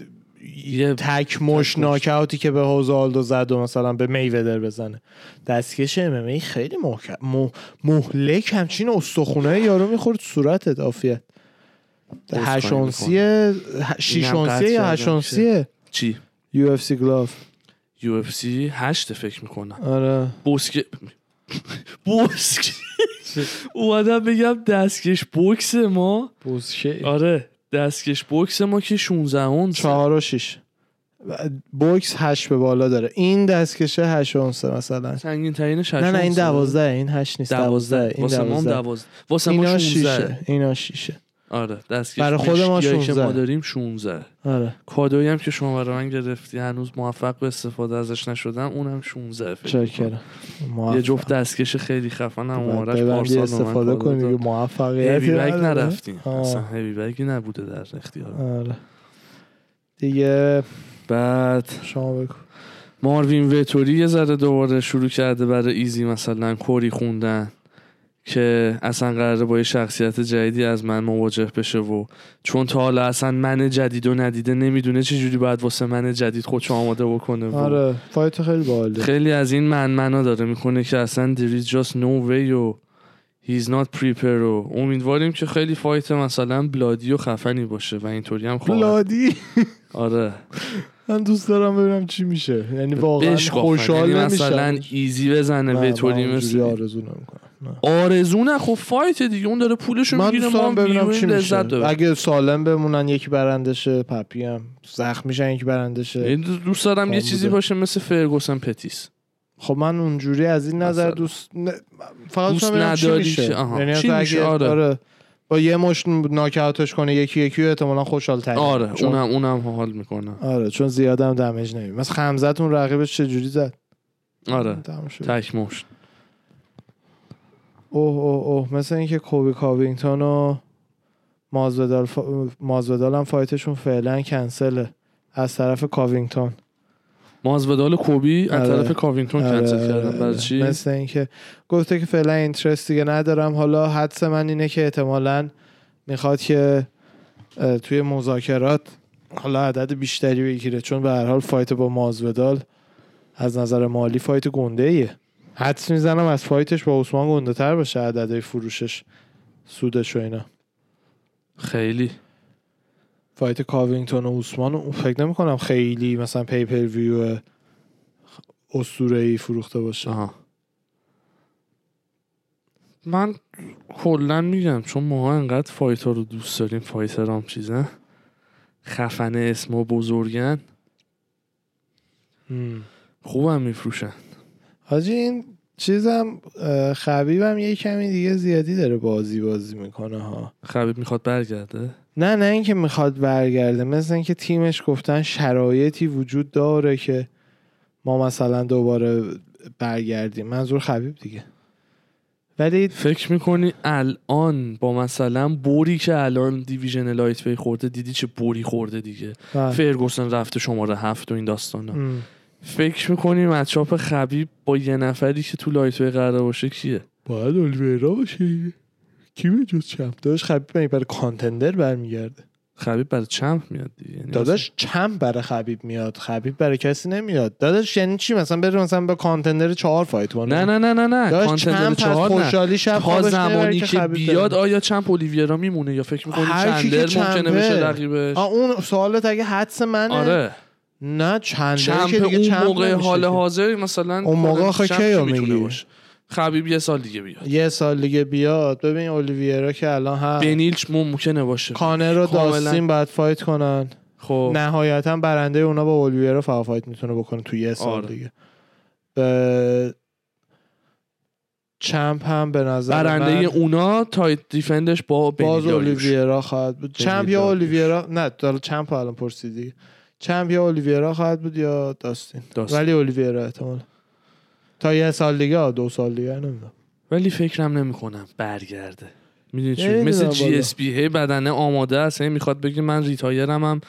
یه تک مشت. ناکاوتی که به خوزه آلدو زد و مثلا به میودر بزنه. دستکش MMA خیلی مهلک همچین استخونه یارو می‌خورد صورتت عافیت. هشت اونسیه شیش اونسیه یا هشت اونسیه چی؟ UFC glove. یو اف سی هشت فکر می‌کنم. آره. بوسک بوسک اومدم بگم دستکش بوکس ما. بوسشه آره دستکش بوکس ما که 16 اونس چهار و شیش بوکس هشت به بالا داره. این دستکشه هشت اونسه مثلا. سنگین ترینش نه نه این دوازده این هشت نیست. دوازده. این واسه ما هم دوازده. دوازده. واسه ما اینا 16 شیشه. اینا شیشه. آره دستکش برای خود ما مشکیایی که 16. ما داریم 16 آره. کادویی هم که شما برای من گرفتی هنوز موفق به استفاده ازش نشدم اونم 16 فکر. یه جفت دستکش خیلی خفن هم آرش ببندی پارسال استفاده کنی موفقیتی هیوی بگ. نرفتیم. اصلا هیوی بگی نبوده در اختیار. آره. دیگه بعد شما بگو. ماروین وتوری یه ذره دوباره شروع کرده برای ایزی مثلا کوری خوندن. که اصلا قراره با یه شخصیت جدیدی از من مواجه بشه و چون تا حالا اصلا من جدید و ندیده نمی‌دونه چه جوری باید واسه من جدید خودشو آماده بکنه و آره fight خیلی باحاله. خیلی از این من منا داره می‌کنه که اصلا there is just no way و he's not prepared و امیدواریم که خیلی fight مثلا bloody و خفنی باشه و اینطوری هم خواهد bloody؟ آره. من دوست دارم ببینم چی میشه. یعنی واقعا. خوشحال یعنی مثلا easy بزنه مثل آرزو نمی‌کنم. نه. آرزو نه خب fight دیگه اون داره پولشو می‌گیره ما ببینم چی میشه. اگه سالم بمونن یکی برندشه پپی هم زخم میشن یکی برندشه یعنی دوست دارم یه چیزی. باشه مثل فرگوسن پتیس خب من اونجوری از این نظر. دوست فقط دوست نداری چی نداری میشه. یعنی چی میشه؟ آره. آره. با یه مشت ناکاوتش کنه یکی یکی احتمالا خوشحال تری آره چون... اونم اونم حال می‌کنه آره چون زیادم دمیج نمید مثلا خمزتون رقیبش چجوری زد آره. تک مشت اوه اوه اوه مثل اینکه کوبی کاوینگتون و مازودال, فا... مازودال هم fight شون فعلا کنسله از طرف کاوینگتون مازودال کلبی از آره. طرف کاوینگتون آره، کنسل آره، کردن برای. چی مثل اینکه گفته که فعلا interest دیگه ندارم حالا حدس من اینه که احتمالا می‌خواد که توی مذاکرات حالا عدد بیشتری بگیره چون به هر حال fight با مازودال از نظر مالی fight گنده ایه حدس می‌زنم از fight ش با عثمان گنده تر باشه عددهای فروشش سودش و اینا. خیلی. fight کاوینگتون و عثمان فکر نمی کنم خیلی مثلا pay-per-view اسطوره ای فروخته باشه. آها. من کلا میگم چون ماها انقدر fight ها رو دوست داریم fighter هم چیزه. خفنه اسم و بزرگن. هم. خوبم میفروشن. حاجی این چیزم خبیبم یه کمی دیگه زیادی داره بازی بازی می‌کنه ها. خبیب می‌خواد برگرده؟ نه نه اینکه می‌خواد برگرده مثل اینکه تیمش گفتن شرایطی وجود داره که ما مثلا دوباره برگردیم. منظور خبیب دیگه. ولی فکر می‌کنی الان با مثلا بوری که الان دیویژن لایت وی خورده دیدی چه بوری خورده دیگه؟ بله. فرگوسن رفته شماره هفت و این داستانا. ام. فکر می‌کنی matchup خبیب با یه نفری که تو lightweight قرار باشه کیه؟ باید اولویرا باشه. کی به جز champ؟ داداش خبیب برای contender برمیگرده؟ خبیب برای champ میاد دیگه. یعنی داداش champ برای خبیب میاد خبیب برای کسی نمیاد. داداش یعنی چی؟ مثلا بره مثلا با contender چهار fight کنه نه نه نه نه نه. contender چهار نه. خوشحالی شب تا زمانی که بیاد بره. آیا champ اولیویرا میمونه؟ یا فکر می‌کنی هر کی که چندر ممکنه. بشه رقیبش؟ اون سوالت اگه حدس منه. آره. نه چند چمپ که دیگه اون موقع حال. حاضر مثلا اون موقع آخه کیو میگی؟ خبیب یه سال دیگه بیاد یه سال دیگه بیاد ببین اولیویرا که الان هست بنیلچ ممکنه باشه کانر و کاملا. داستین باید فایت کنن خب نهایتا برنده اونا با اولیویرا فایت می‌تونه بکنه تو یه سال آره. دیگه به چمپ هم به نظر برنده من اونا title defense ش با باز. اولیویرا خواهد بود champ یا. اولیویرا نه داره champ رو الان پرسیدی champ یا اولیویرا خواهد بود یا داستین؟ داستین. ولی اولیویرا احتمال تا یه سال دیگه دو سال دیگه نمی‌دونم. ولی فکرم نمی‌کنم برگرده. می‌دونی چی؟ مثل GSP هی بدنه آماده است. هی می‌خواد بگه من retire م هم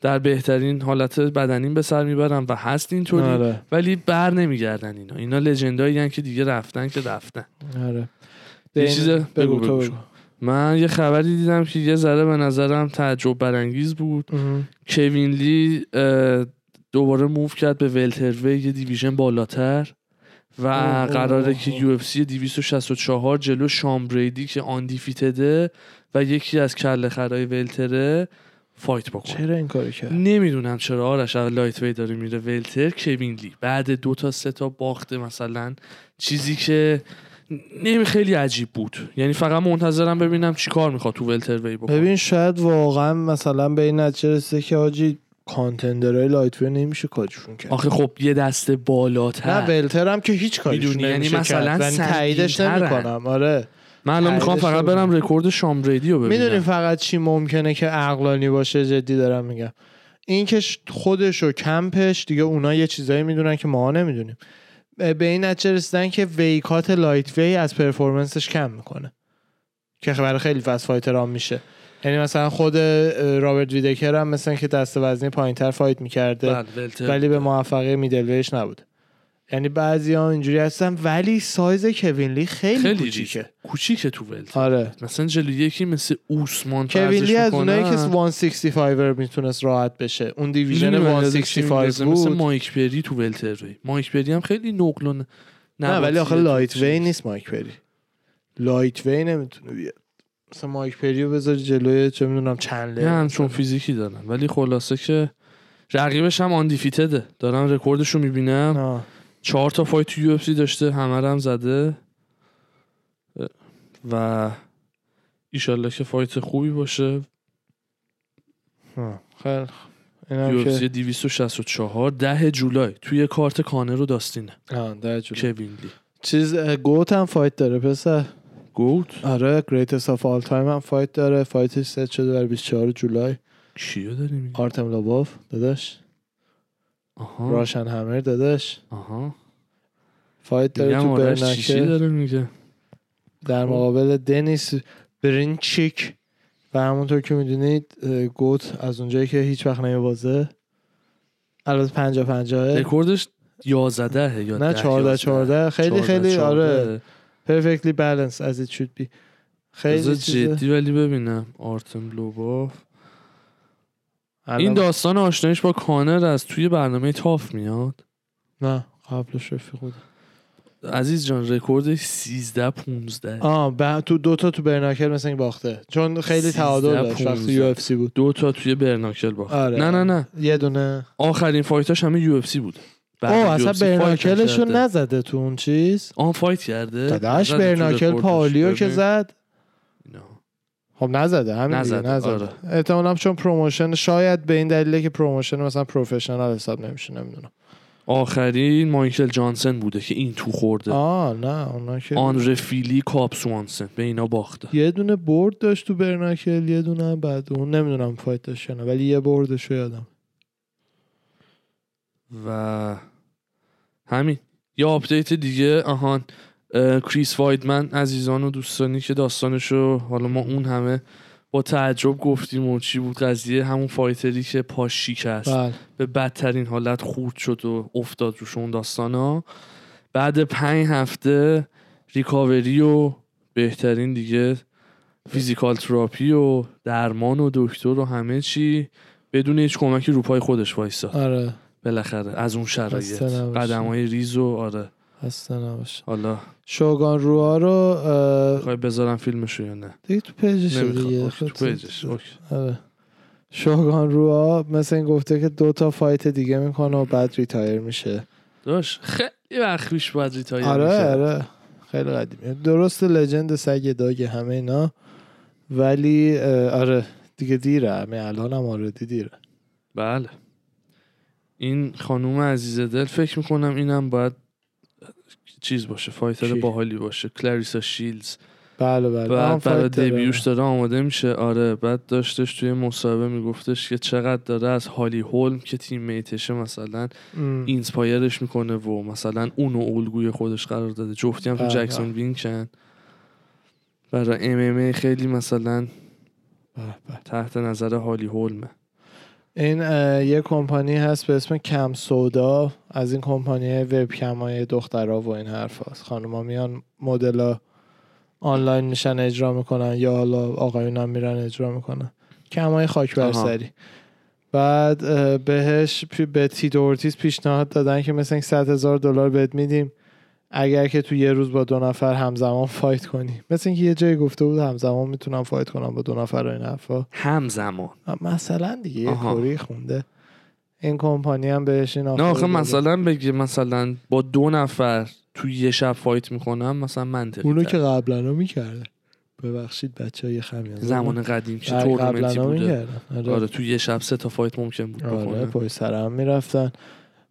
در بهترین حالت بدنیم به سر می‌برم و هست اینطوری. آره. ولی بر نمیگردن اینا. اینا legend ایی که دیگه رفتن که رفتن. آره. یه چیز بگو تو بگو. من یه خبری دیدم که یه ذره به نظرم تعجب برانگیز بود. کوین لی دوباره move کرد به welterweight یه division بالاتر و اوه، قراره اوه، که. UFC 264 جلو شان بریدی که undefeated ه و یکی از کله خرای welter ه fight بکنه. چرا این کارو کرد؟ نمی‌دونم چرا. آرش lightweight داره میره welter کوین لی بعد دو تا سه تا باخته مثلا. چیزی که نمی خیلی عجیب بود. یعنی فقط منتظرم ببینم چی کار می‌خواد تو welterweight بکنه. ببین شاید واقعا مثلا به این نتیجه رسیده که آجی contender های lightweight نمیشه کارشون کرد. آخه خب یه دسته نه بالاتر welter هم که هیچ کاری می‌دونی، یعنی مثلا تاییدش. نمی‌کنم. آره. من الان می‌خوام فقط. برم رکورد شان بریدی رو ببینم. می‌دونی فقط چی ممکنه که عقلانی باشه؟ جدی دارم میگم. این که خودش و کمپش دیگه اونا یه چیزایی می‌دونن که ما نمی‌دونیم. به این نتیجه رسیدن که weight cut lightweight از performance ش کم می‌کنه. که برای خیلی fast fighter هم میشه. یعنی مثلا خود رابرت ویدکر هم مثلا که دست وزنی پایینتر fight می‌کرده بله،. ولی به موفقه middleweight ش نبود یعنی بعضی ها اینجوری هستن ولی سایز کوین لی خیلی, خیلی کوچیکه. کوچیکه تو welter آره. مثلا جلو یکی مثل اوسمان کوین فرضش لی از. اونایی که 165 می‌تونست راحت بشه. اون division می‌دونی من یاد کی 165 می‌ندازه؟ مثل بود مایک پری تو welter مایک پری هم خیلی نقل و ن- نه ولی آخه lightweight نیست مایک پری. lightweight نمی‌تونه بیاد. مثلا مایک پری رو بذاری جلوی چه می‌دونم چند یه همچون فیزیکی دارن. ولی خلاصه که رقیبش هم undefeated ه دارم رکوردش رو می‌بینم آه. چهار تا fight تو UFC داشته همه هم زده. و ایشالله که fight خوبی باشه. خیلی UFC 264 ده جولای. توی کارت کانر رو داستینه. آه، ده جولای. کوین لی. چیز GOAT هم fight داره پسر. GOAT؟ آره greatest of all time هم fight داره. fight ش set شده در 24 جولای. کیو داری میگی آرتم لاباف داداش. آها. Russian Hammer داداش. آها. fight داره تو bare knuckle داره دیگه؟ در خب. مقابل دنیس برینچیک و همونطور که می‌دونید GOAT از اونجایی که هیچ وقت نمیبازه البته پنجا پنجاه. رکوردش 11 یا نه 10 14 11. 14 خیلی 14 خیلی آره. 14. perfectly balanced as it should be. خیلی بذار چیز جدی ولی ببینم. آرتم لوباف این داستان آشنایش با کانر از توی برنامه TUF میاد نه قبلش رفیق بود عزیز جان رکوردش 13 15 آه ب... تو دوتا تو برناکل مثل این باخته چون خیلی 13 تعادل داشت وقتی 15. یو اف سی بود دو تا توی برناکل باخت آره. نه نه نه یه دونه آخرین فایتاش همه یو اف سی بود UFC اصلا فایت برناکلش رو نکرده. نزده تو اون چیز آن فایت کرده داداش برناکل. پالیو که. زد. خب نزده همین نزده، نزده. آره. احتمالاً چون پروموشن شاید به این دلیله که پروموشن مثلا پروفشنال حساب نمیشه نمی‌دونم. آخرین مایکل جانسن بوده که این تو خورده. آه نه اونا که آن رفیلی کاپ سوانسن به اینا باخته. یه دونه برد داشت تو برناکل یه دونه هم بعد اون نمی‌دونم فایت داشت نه ولی یه بردش یادم. و همین. یه آپدیت دیگه آهان. کریس وایدمن عزیزان و دوستانی که داستانشو حالا ما اون همه با تعجب گفتیم و چی بود قضیه همون فایتری که پاش شکست بله. به بدترین حالت خورد شد و افتاد روش اون داستان ها بعد پنج هفته recovery و بهترین دیگه physical therapy و درمان و دکتر و همه چی بدون هیچ کمکی رو پای خودش وایساد. آره. بالاخره از اون شرایط. قدم های ریز و آره. خسته نباشه حالا شوگان روها رو می‌خوای بذارم فیلمشو یا نه؟ دیگه تو page ش دیگه. تو page ش. آره. شوگان روها مثل این گفته که دو تا fight دیگه می‌کنه و بعد retire میشه. داشت خیلی وقت پیش باید retire آره می‌کرد. آره. خیلی قدیمی درست legend سگ dog همه اینا. ولی آره. دیگه دیره. همه الان هم already دیره. بله. این خانوم عزیز دل فکر می‌کنم اینم باید چیز باشه fighter؟ باحالی باشه کلاریسا شیلدز بله بله بعد برای. debut ش داره آماده میشه آره بعد داشتش توی مصاحبه میگفتش که چقدر داره از هالی هولم که teammate شه مثلا. inspire ش می‌کنه و مثلا اونو الگوی خودش قرار داده جفتی هم تو بله. جکسون وینکن برای MMA خیلی مثلا به. تحت نظر هالی هولمه این یه کمپانی هست به اسم کم سودا. از این کمپانی وب cam های دخترها و این حرف هست خانوما میان مدل آنلاین میشن اجرا می‌کنن. یا حالا آقایون هم میرن اجرا می‌کنن. کم های خاک بر آها. سری. بعد بهش پی- به تیتو اورتیز پیشنهاد دادن که مثلا 100 هزار دلار بهت میدیم. اگر که تو یه روز با دو نفر همزمان fight کنی. مثل اینکه یه جایی گفته بود همزمان می‌تونم fight کنم با دو نفر این حرفا. همزمان. مثلا دیگه یه. کری خونده. این کمپانی هم بهش این نه آخه. مثلا بگه مثلا با دو نفر تو یه شب fight می‌کنم مثلا منطقی اونو. که قبلا می‌کرده. ببخشید بچه های خمیازه زمان قدیم که بله، تورنمنتی بوده. آره, آره تو یه شب سه تا fight ممکن بود آره پشت سر هم می‌رفتن.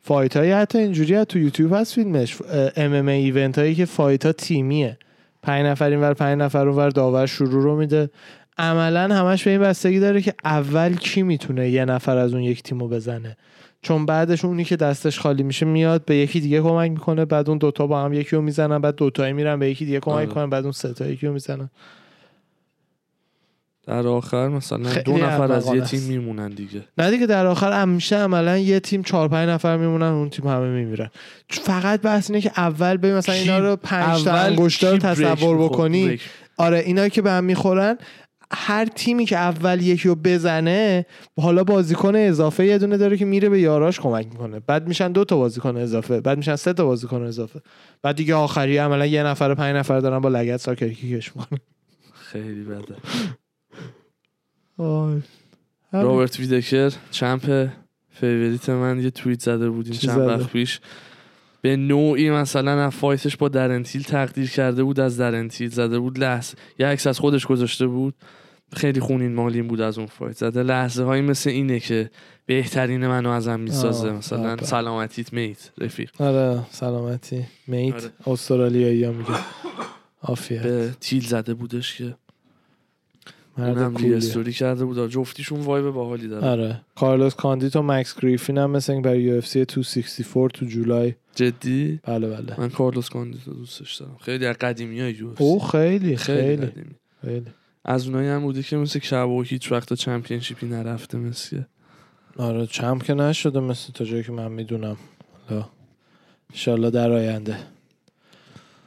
fight های حتی اینجوری هست تو یوتیوب هست فیلمش. MMA event هایی که fight ها تیمیه. پنج نفر اینور پنج نفر اونور داور شروع رو میده. عملا همش به این بستگی داره که اول کی می‌تونه یه نفر از اون یک تیمو بزنه. چون بعدش اونی که دستش خالی میشه میاد به یکی دیگه کمک می‌کنه بعد اون دوتا با هم یکی رو می‌زنن بعد دوتایی میرن به یکی دیگه کمک آره. کنن بعد اون سه تا یکی رو می‌زنن. در آخر مثلا دو نفر از یه تیم. میمونن دیگه نه دیگه در آخر همیشه عملا یه تیم چهار پنج نفر میمونن اون تیم همه میمیرن فقط بحث اینه که اول ببین مثلا اینا رو پنج تا اول انگشتا رو تصور؟ بکنی بریک. آره اینا که به هم می‌خورن هر تیمی که اول یکی رو بزنه حالا بازیکن اضافه یه دونه داره که میره به یاراش کمک می‌کنه بعد میشن دو تا بازیکن اضافه بعد میشن سه تا بازیکن اضافه بعد دیگه آخری عملا یه نفر پنج نفر دارن با لگد soccer kick ش می‌کنن خیلی بده. رابرت ویتکر champ favorite من یه توییت زده بود این چند؟ وقت پیش. به نوعی مثلا از fight ش با درن تیل تقدیر کرده بود از درن تیل زده بود. لحظه یه عکس از خودش گذاشته بود. خیلی خونین مالین بود از اون fight. زده لحظه هایی مثل اینه که بهترین منو ازم می‌سازه. مثلا بله. سلامتیت mate رفیق. آره سلامتی mate. آره. استرالیایی ها میگه. آفیه به تیل زده بودش که مرد یه cool یه. استوری کرده بود. جفتیشون vibe باحالی داره. آره. کارلوس کاندیت و مکس گریفین هم مثل برای UFC 264 تو جولای. جدی؟ بله بله. من کارلوس کاندیتو دوستش دارم. خیلی از قدیمی های یو او خیلی خیلی خیلی. قدیمی. خیلی. از اونایی هم بوده که مثل کابوی هیچ وقت championship ی نرفته مثل آره champ که نشده مثل تا جایی که من می‌دونم. حالا در آینده.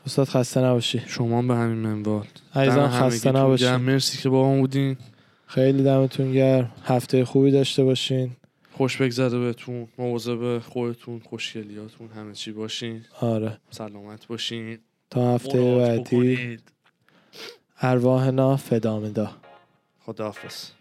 استاد خسته نباشی. شما هم به همین منوال. عزیزان خسته گرم. نباشین مرسی که با هم بودین. خیلی دمتون گرم. هفته خوبی داشته باشین. خوش بگذره بهتون. مواظب خودتون خوشگلیاتون همه چی باشین. آره. سلامت باشین. تا هفته بعدی. ارواحنا فدامدا خداحافظ.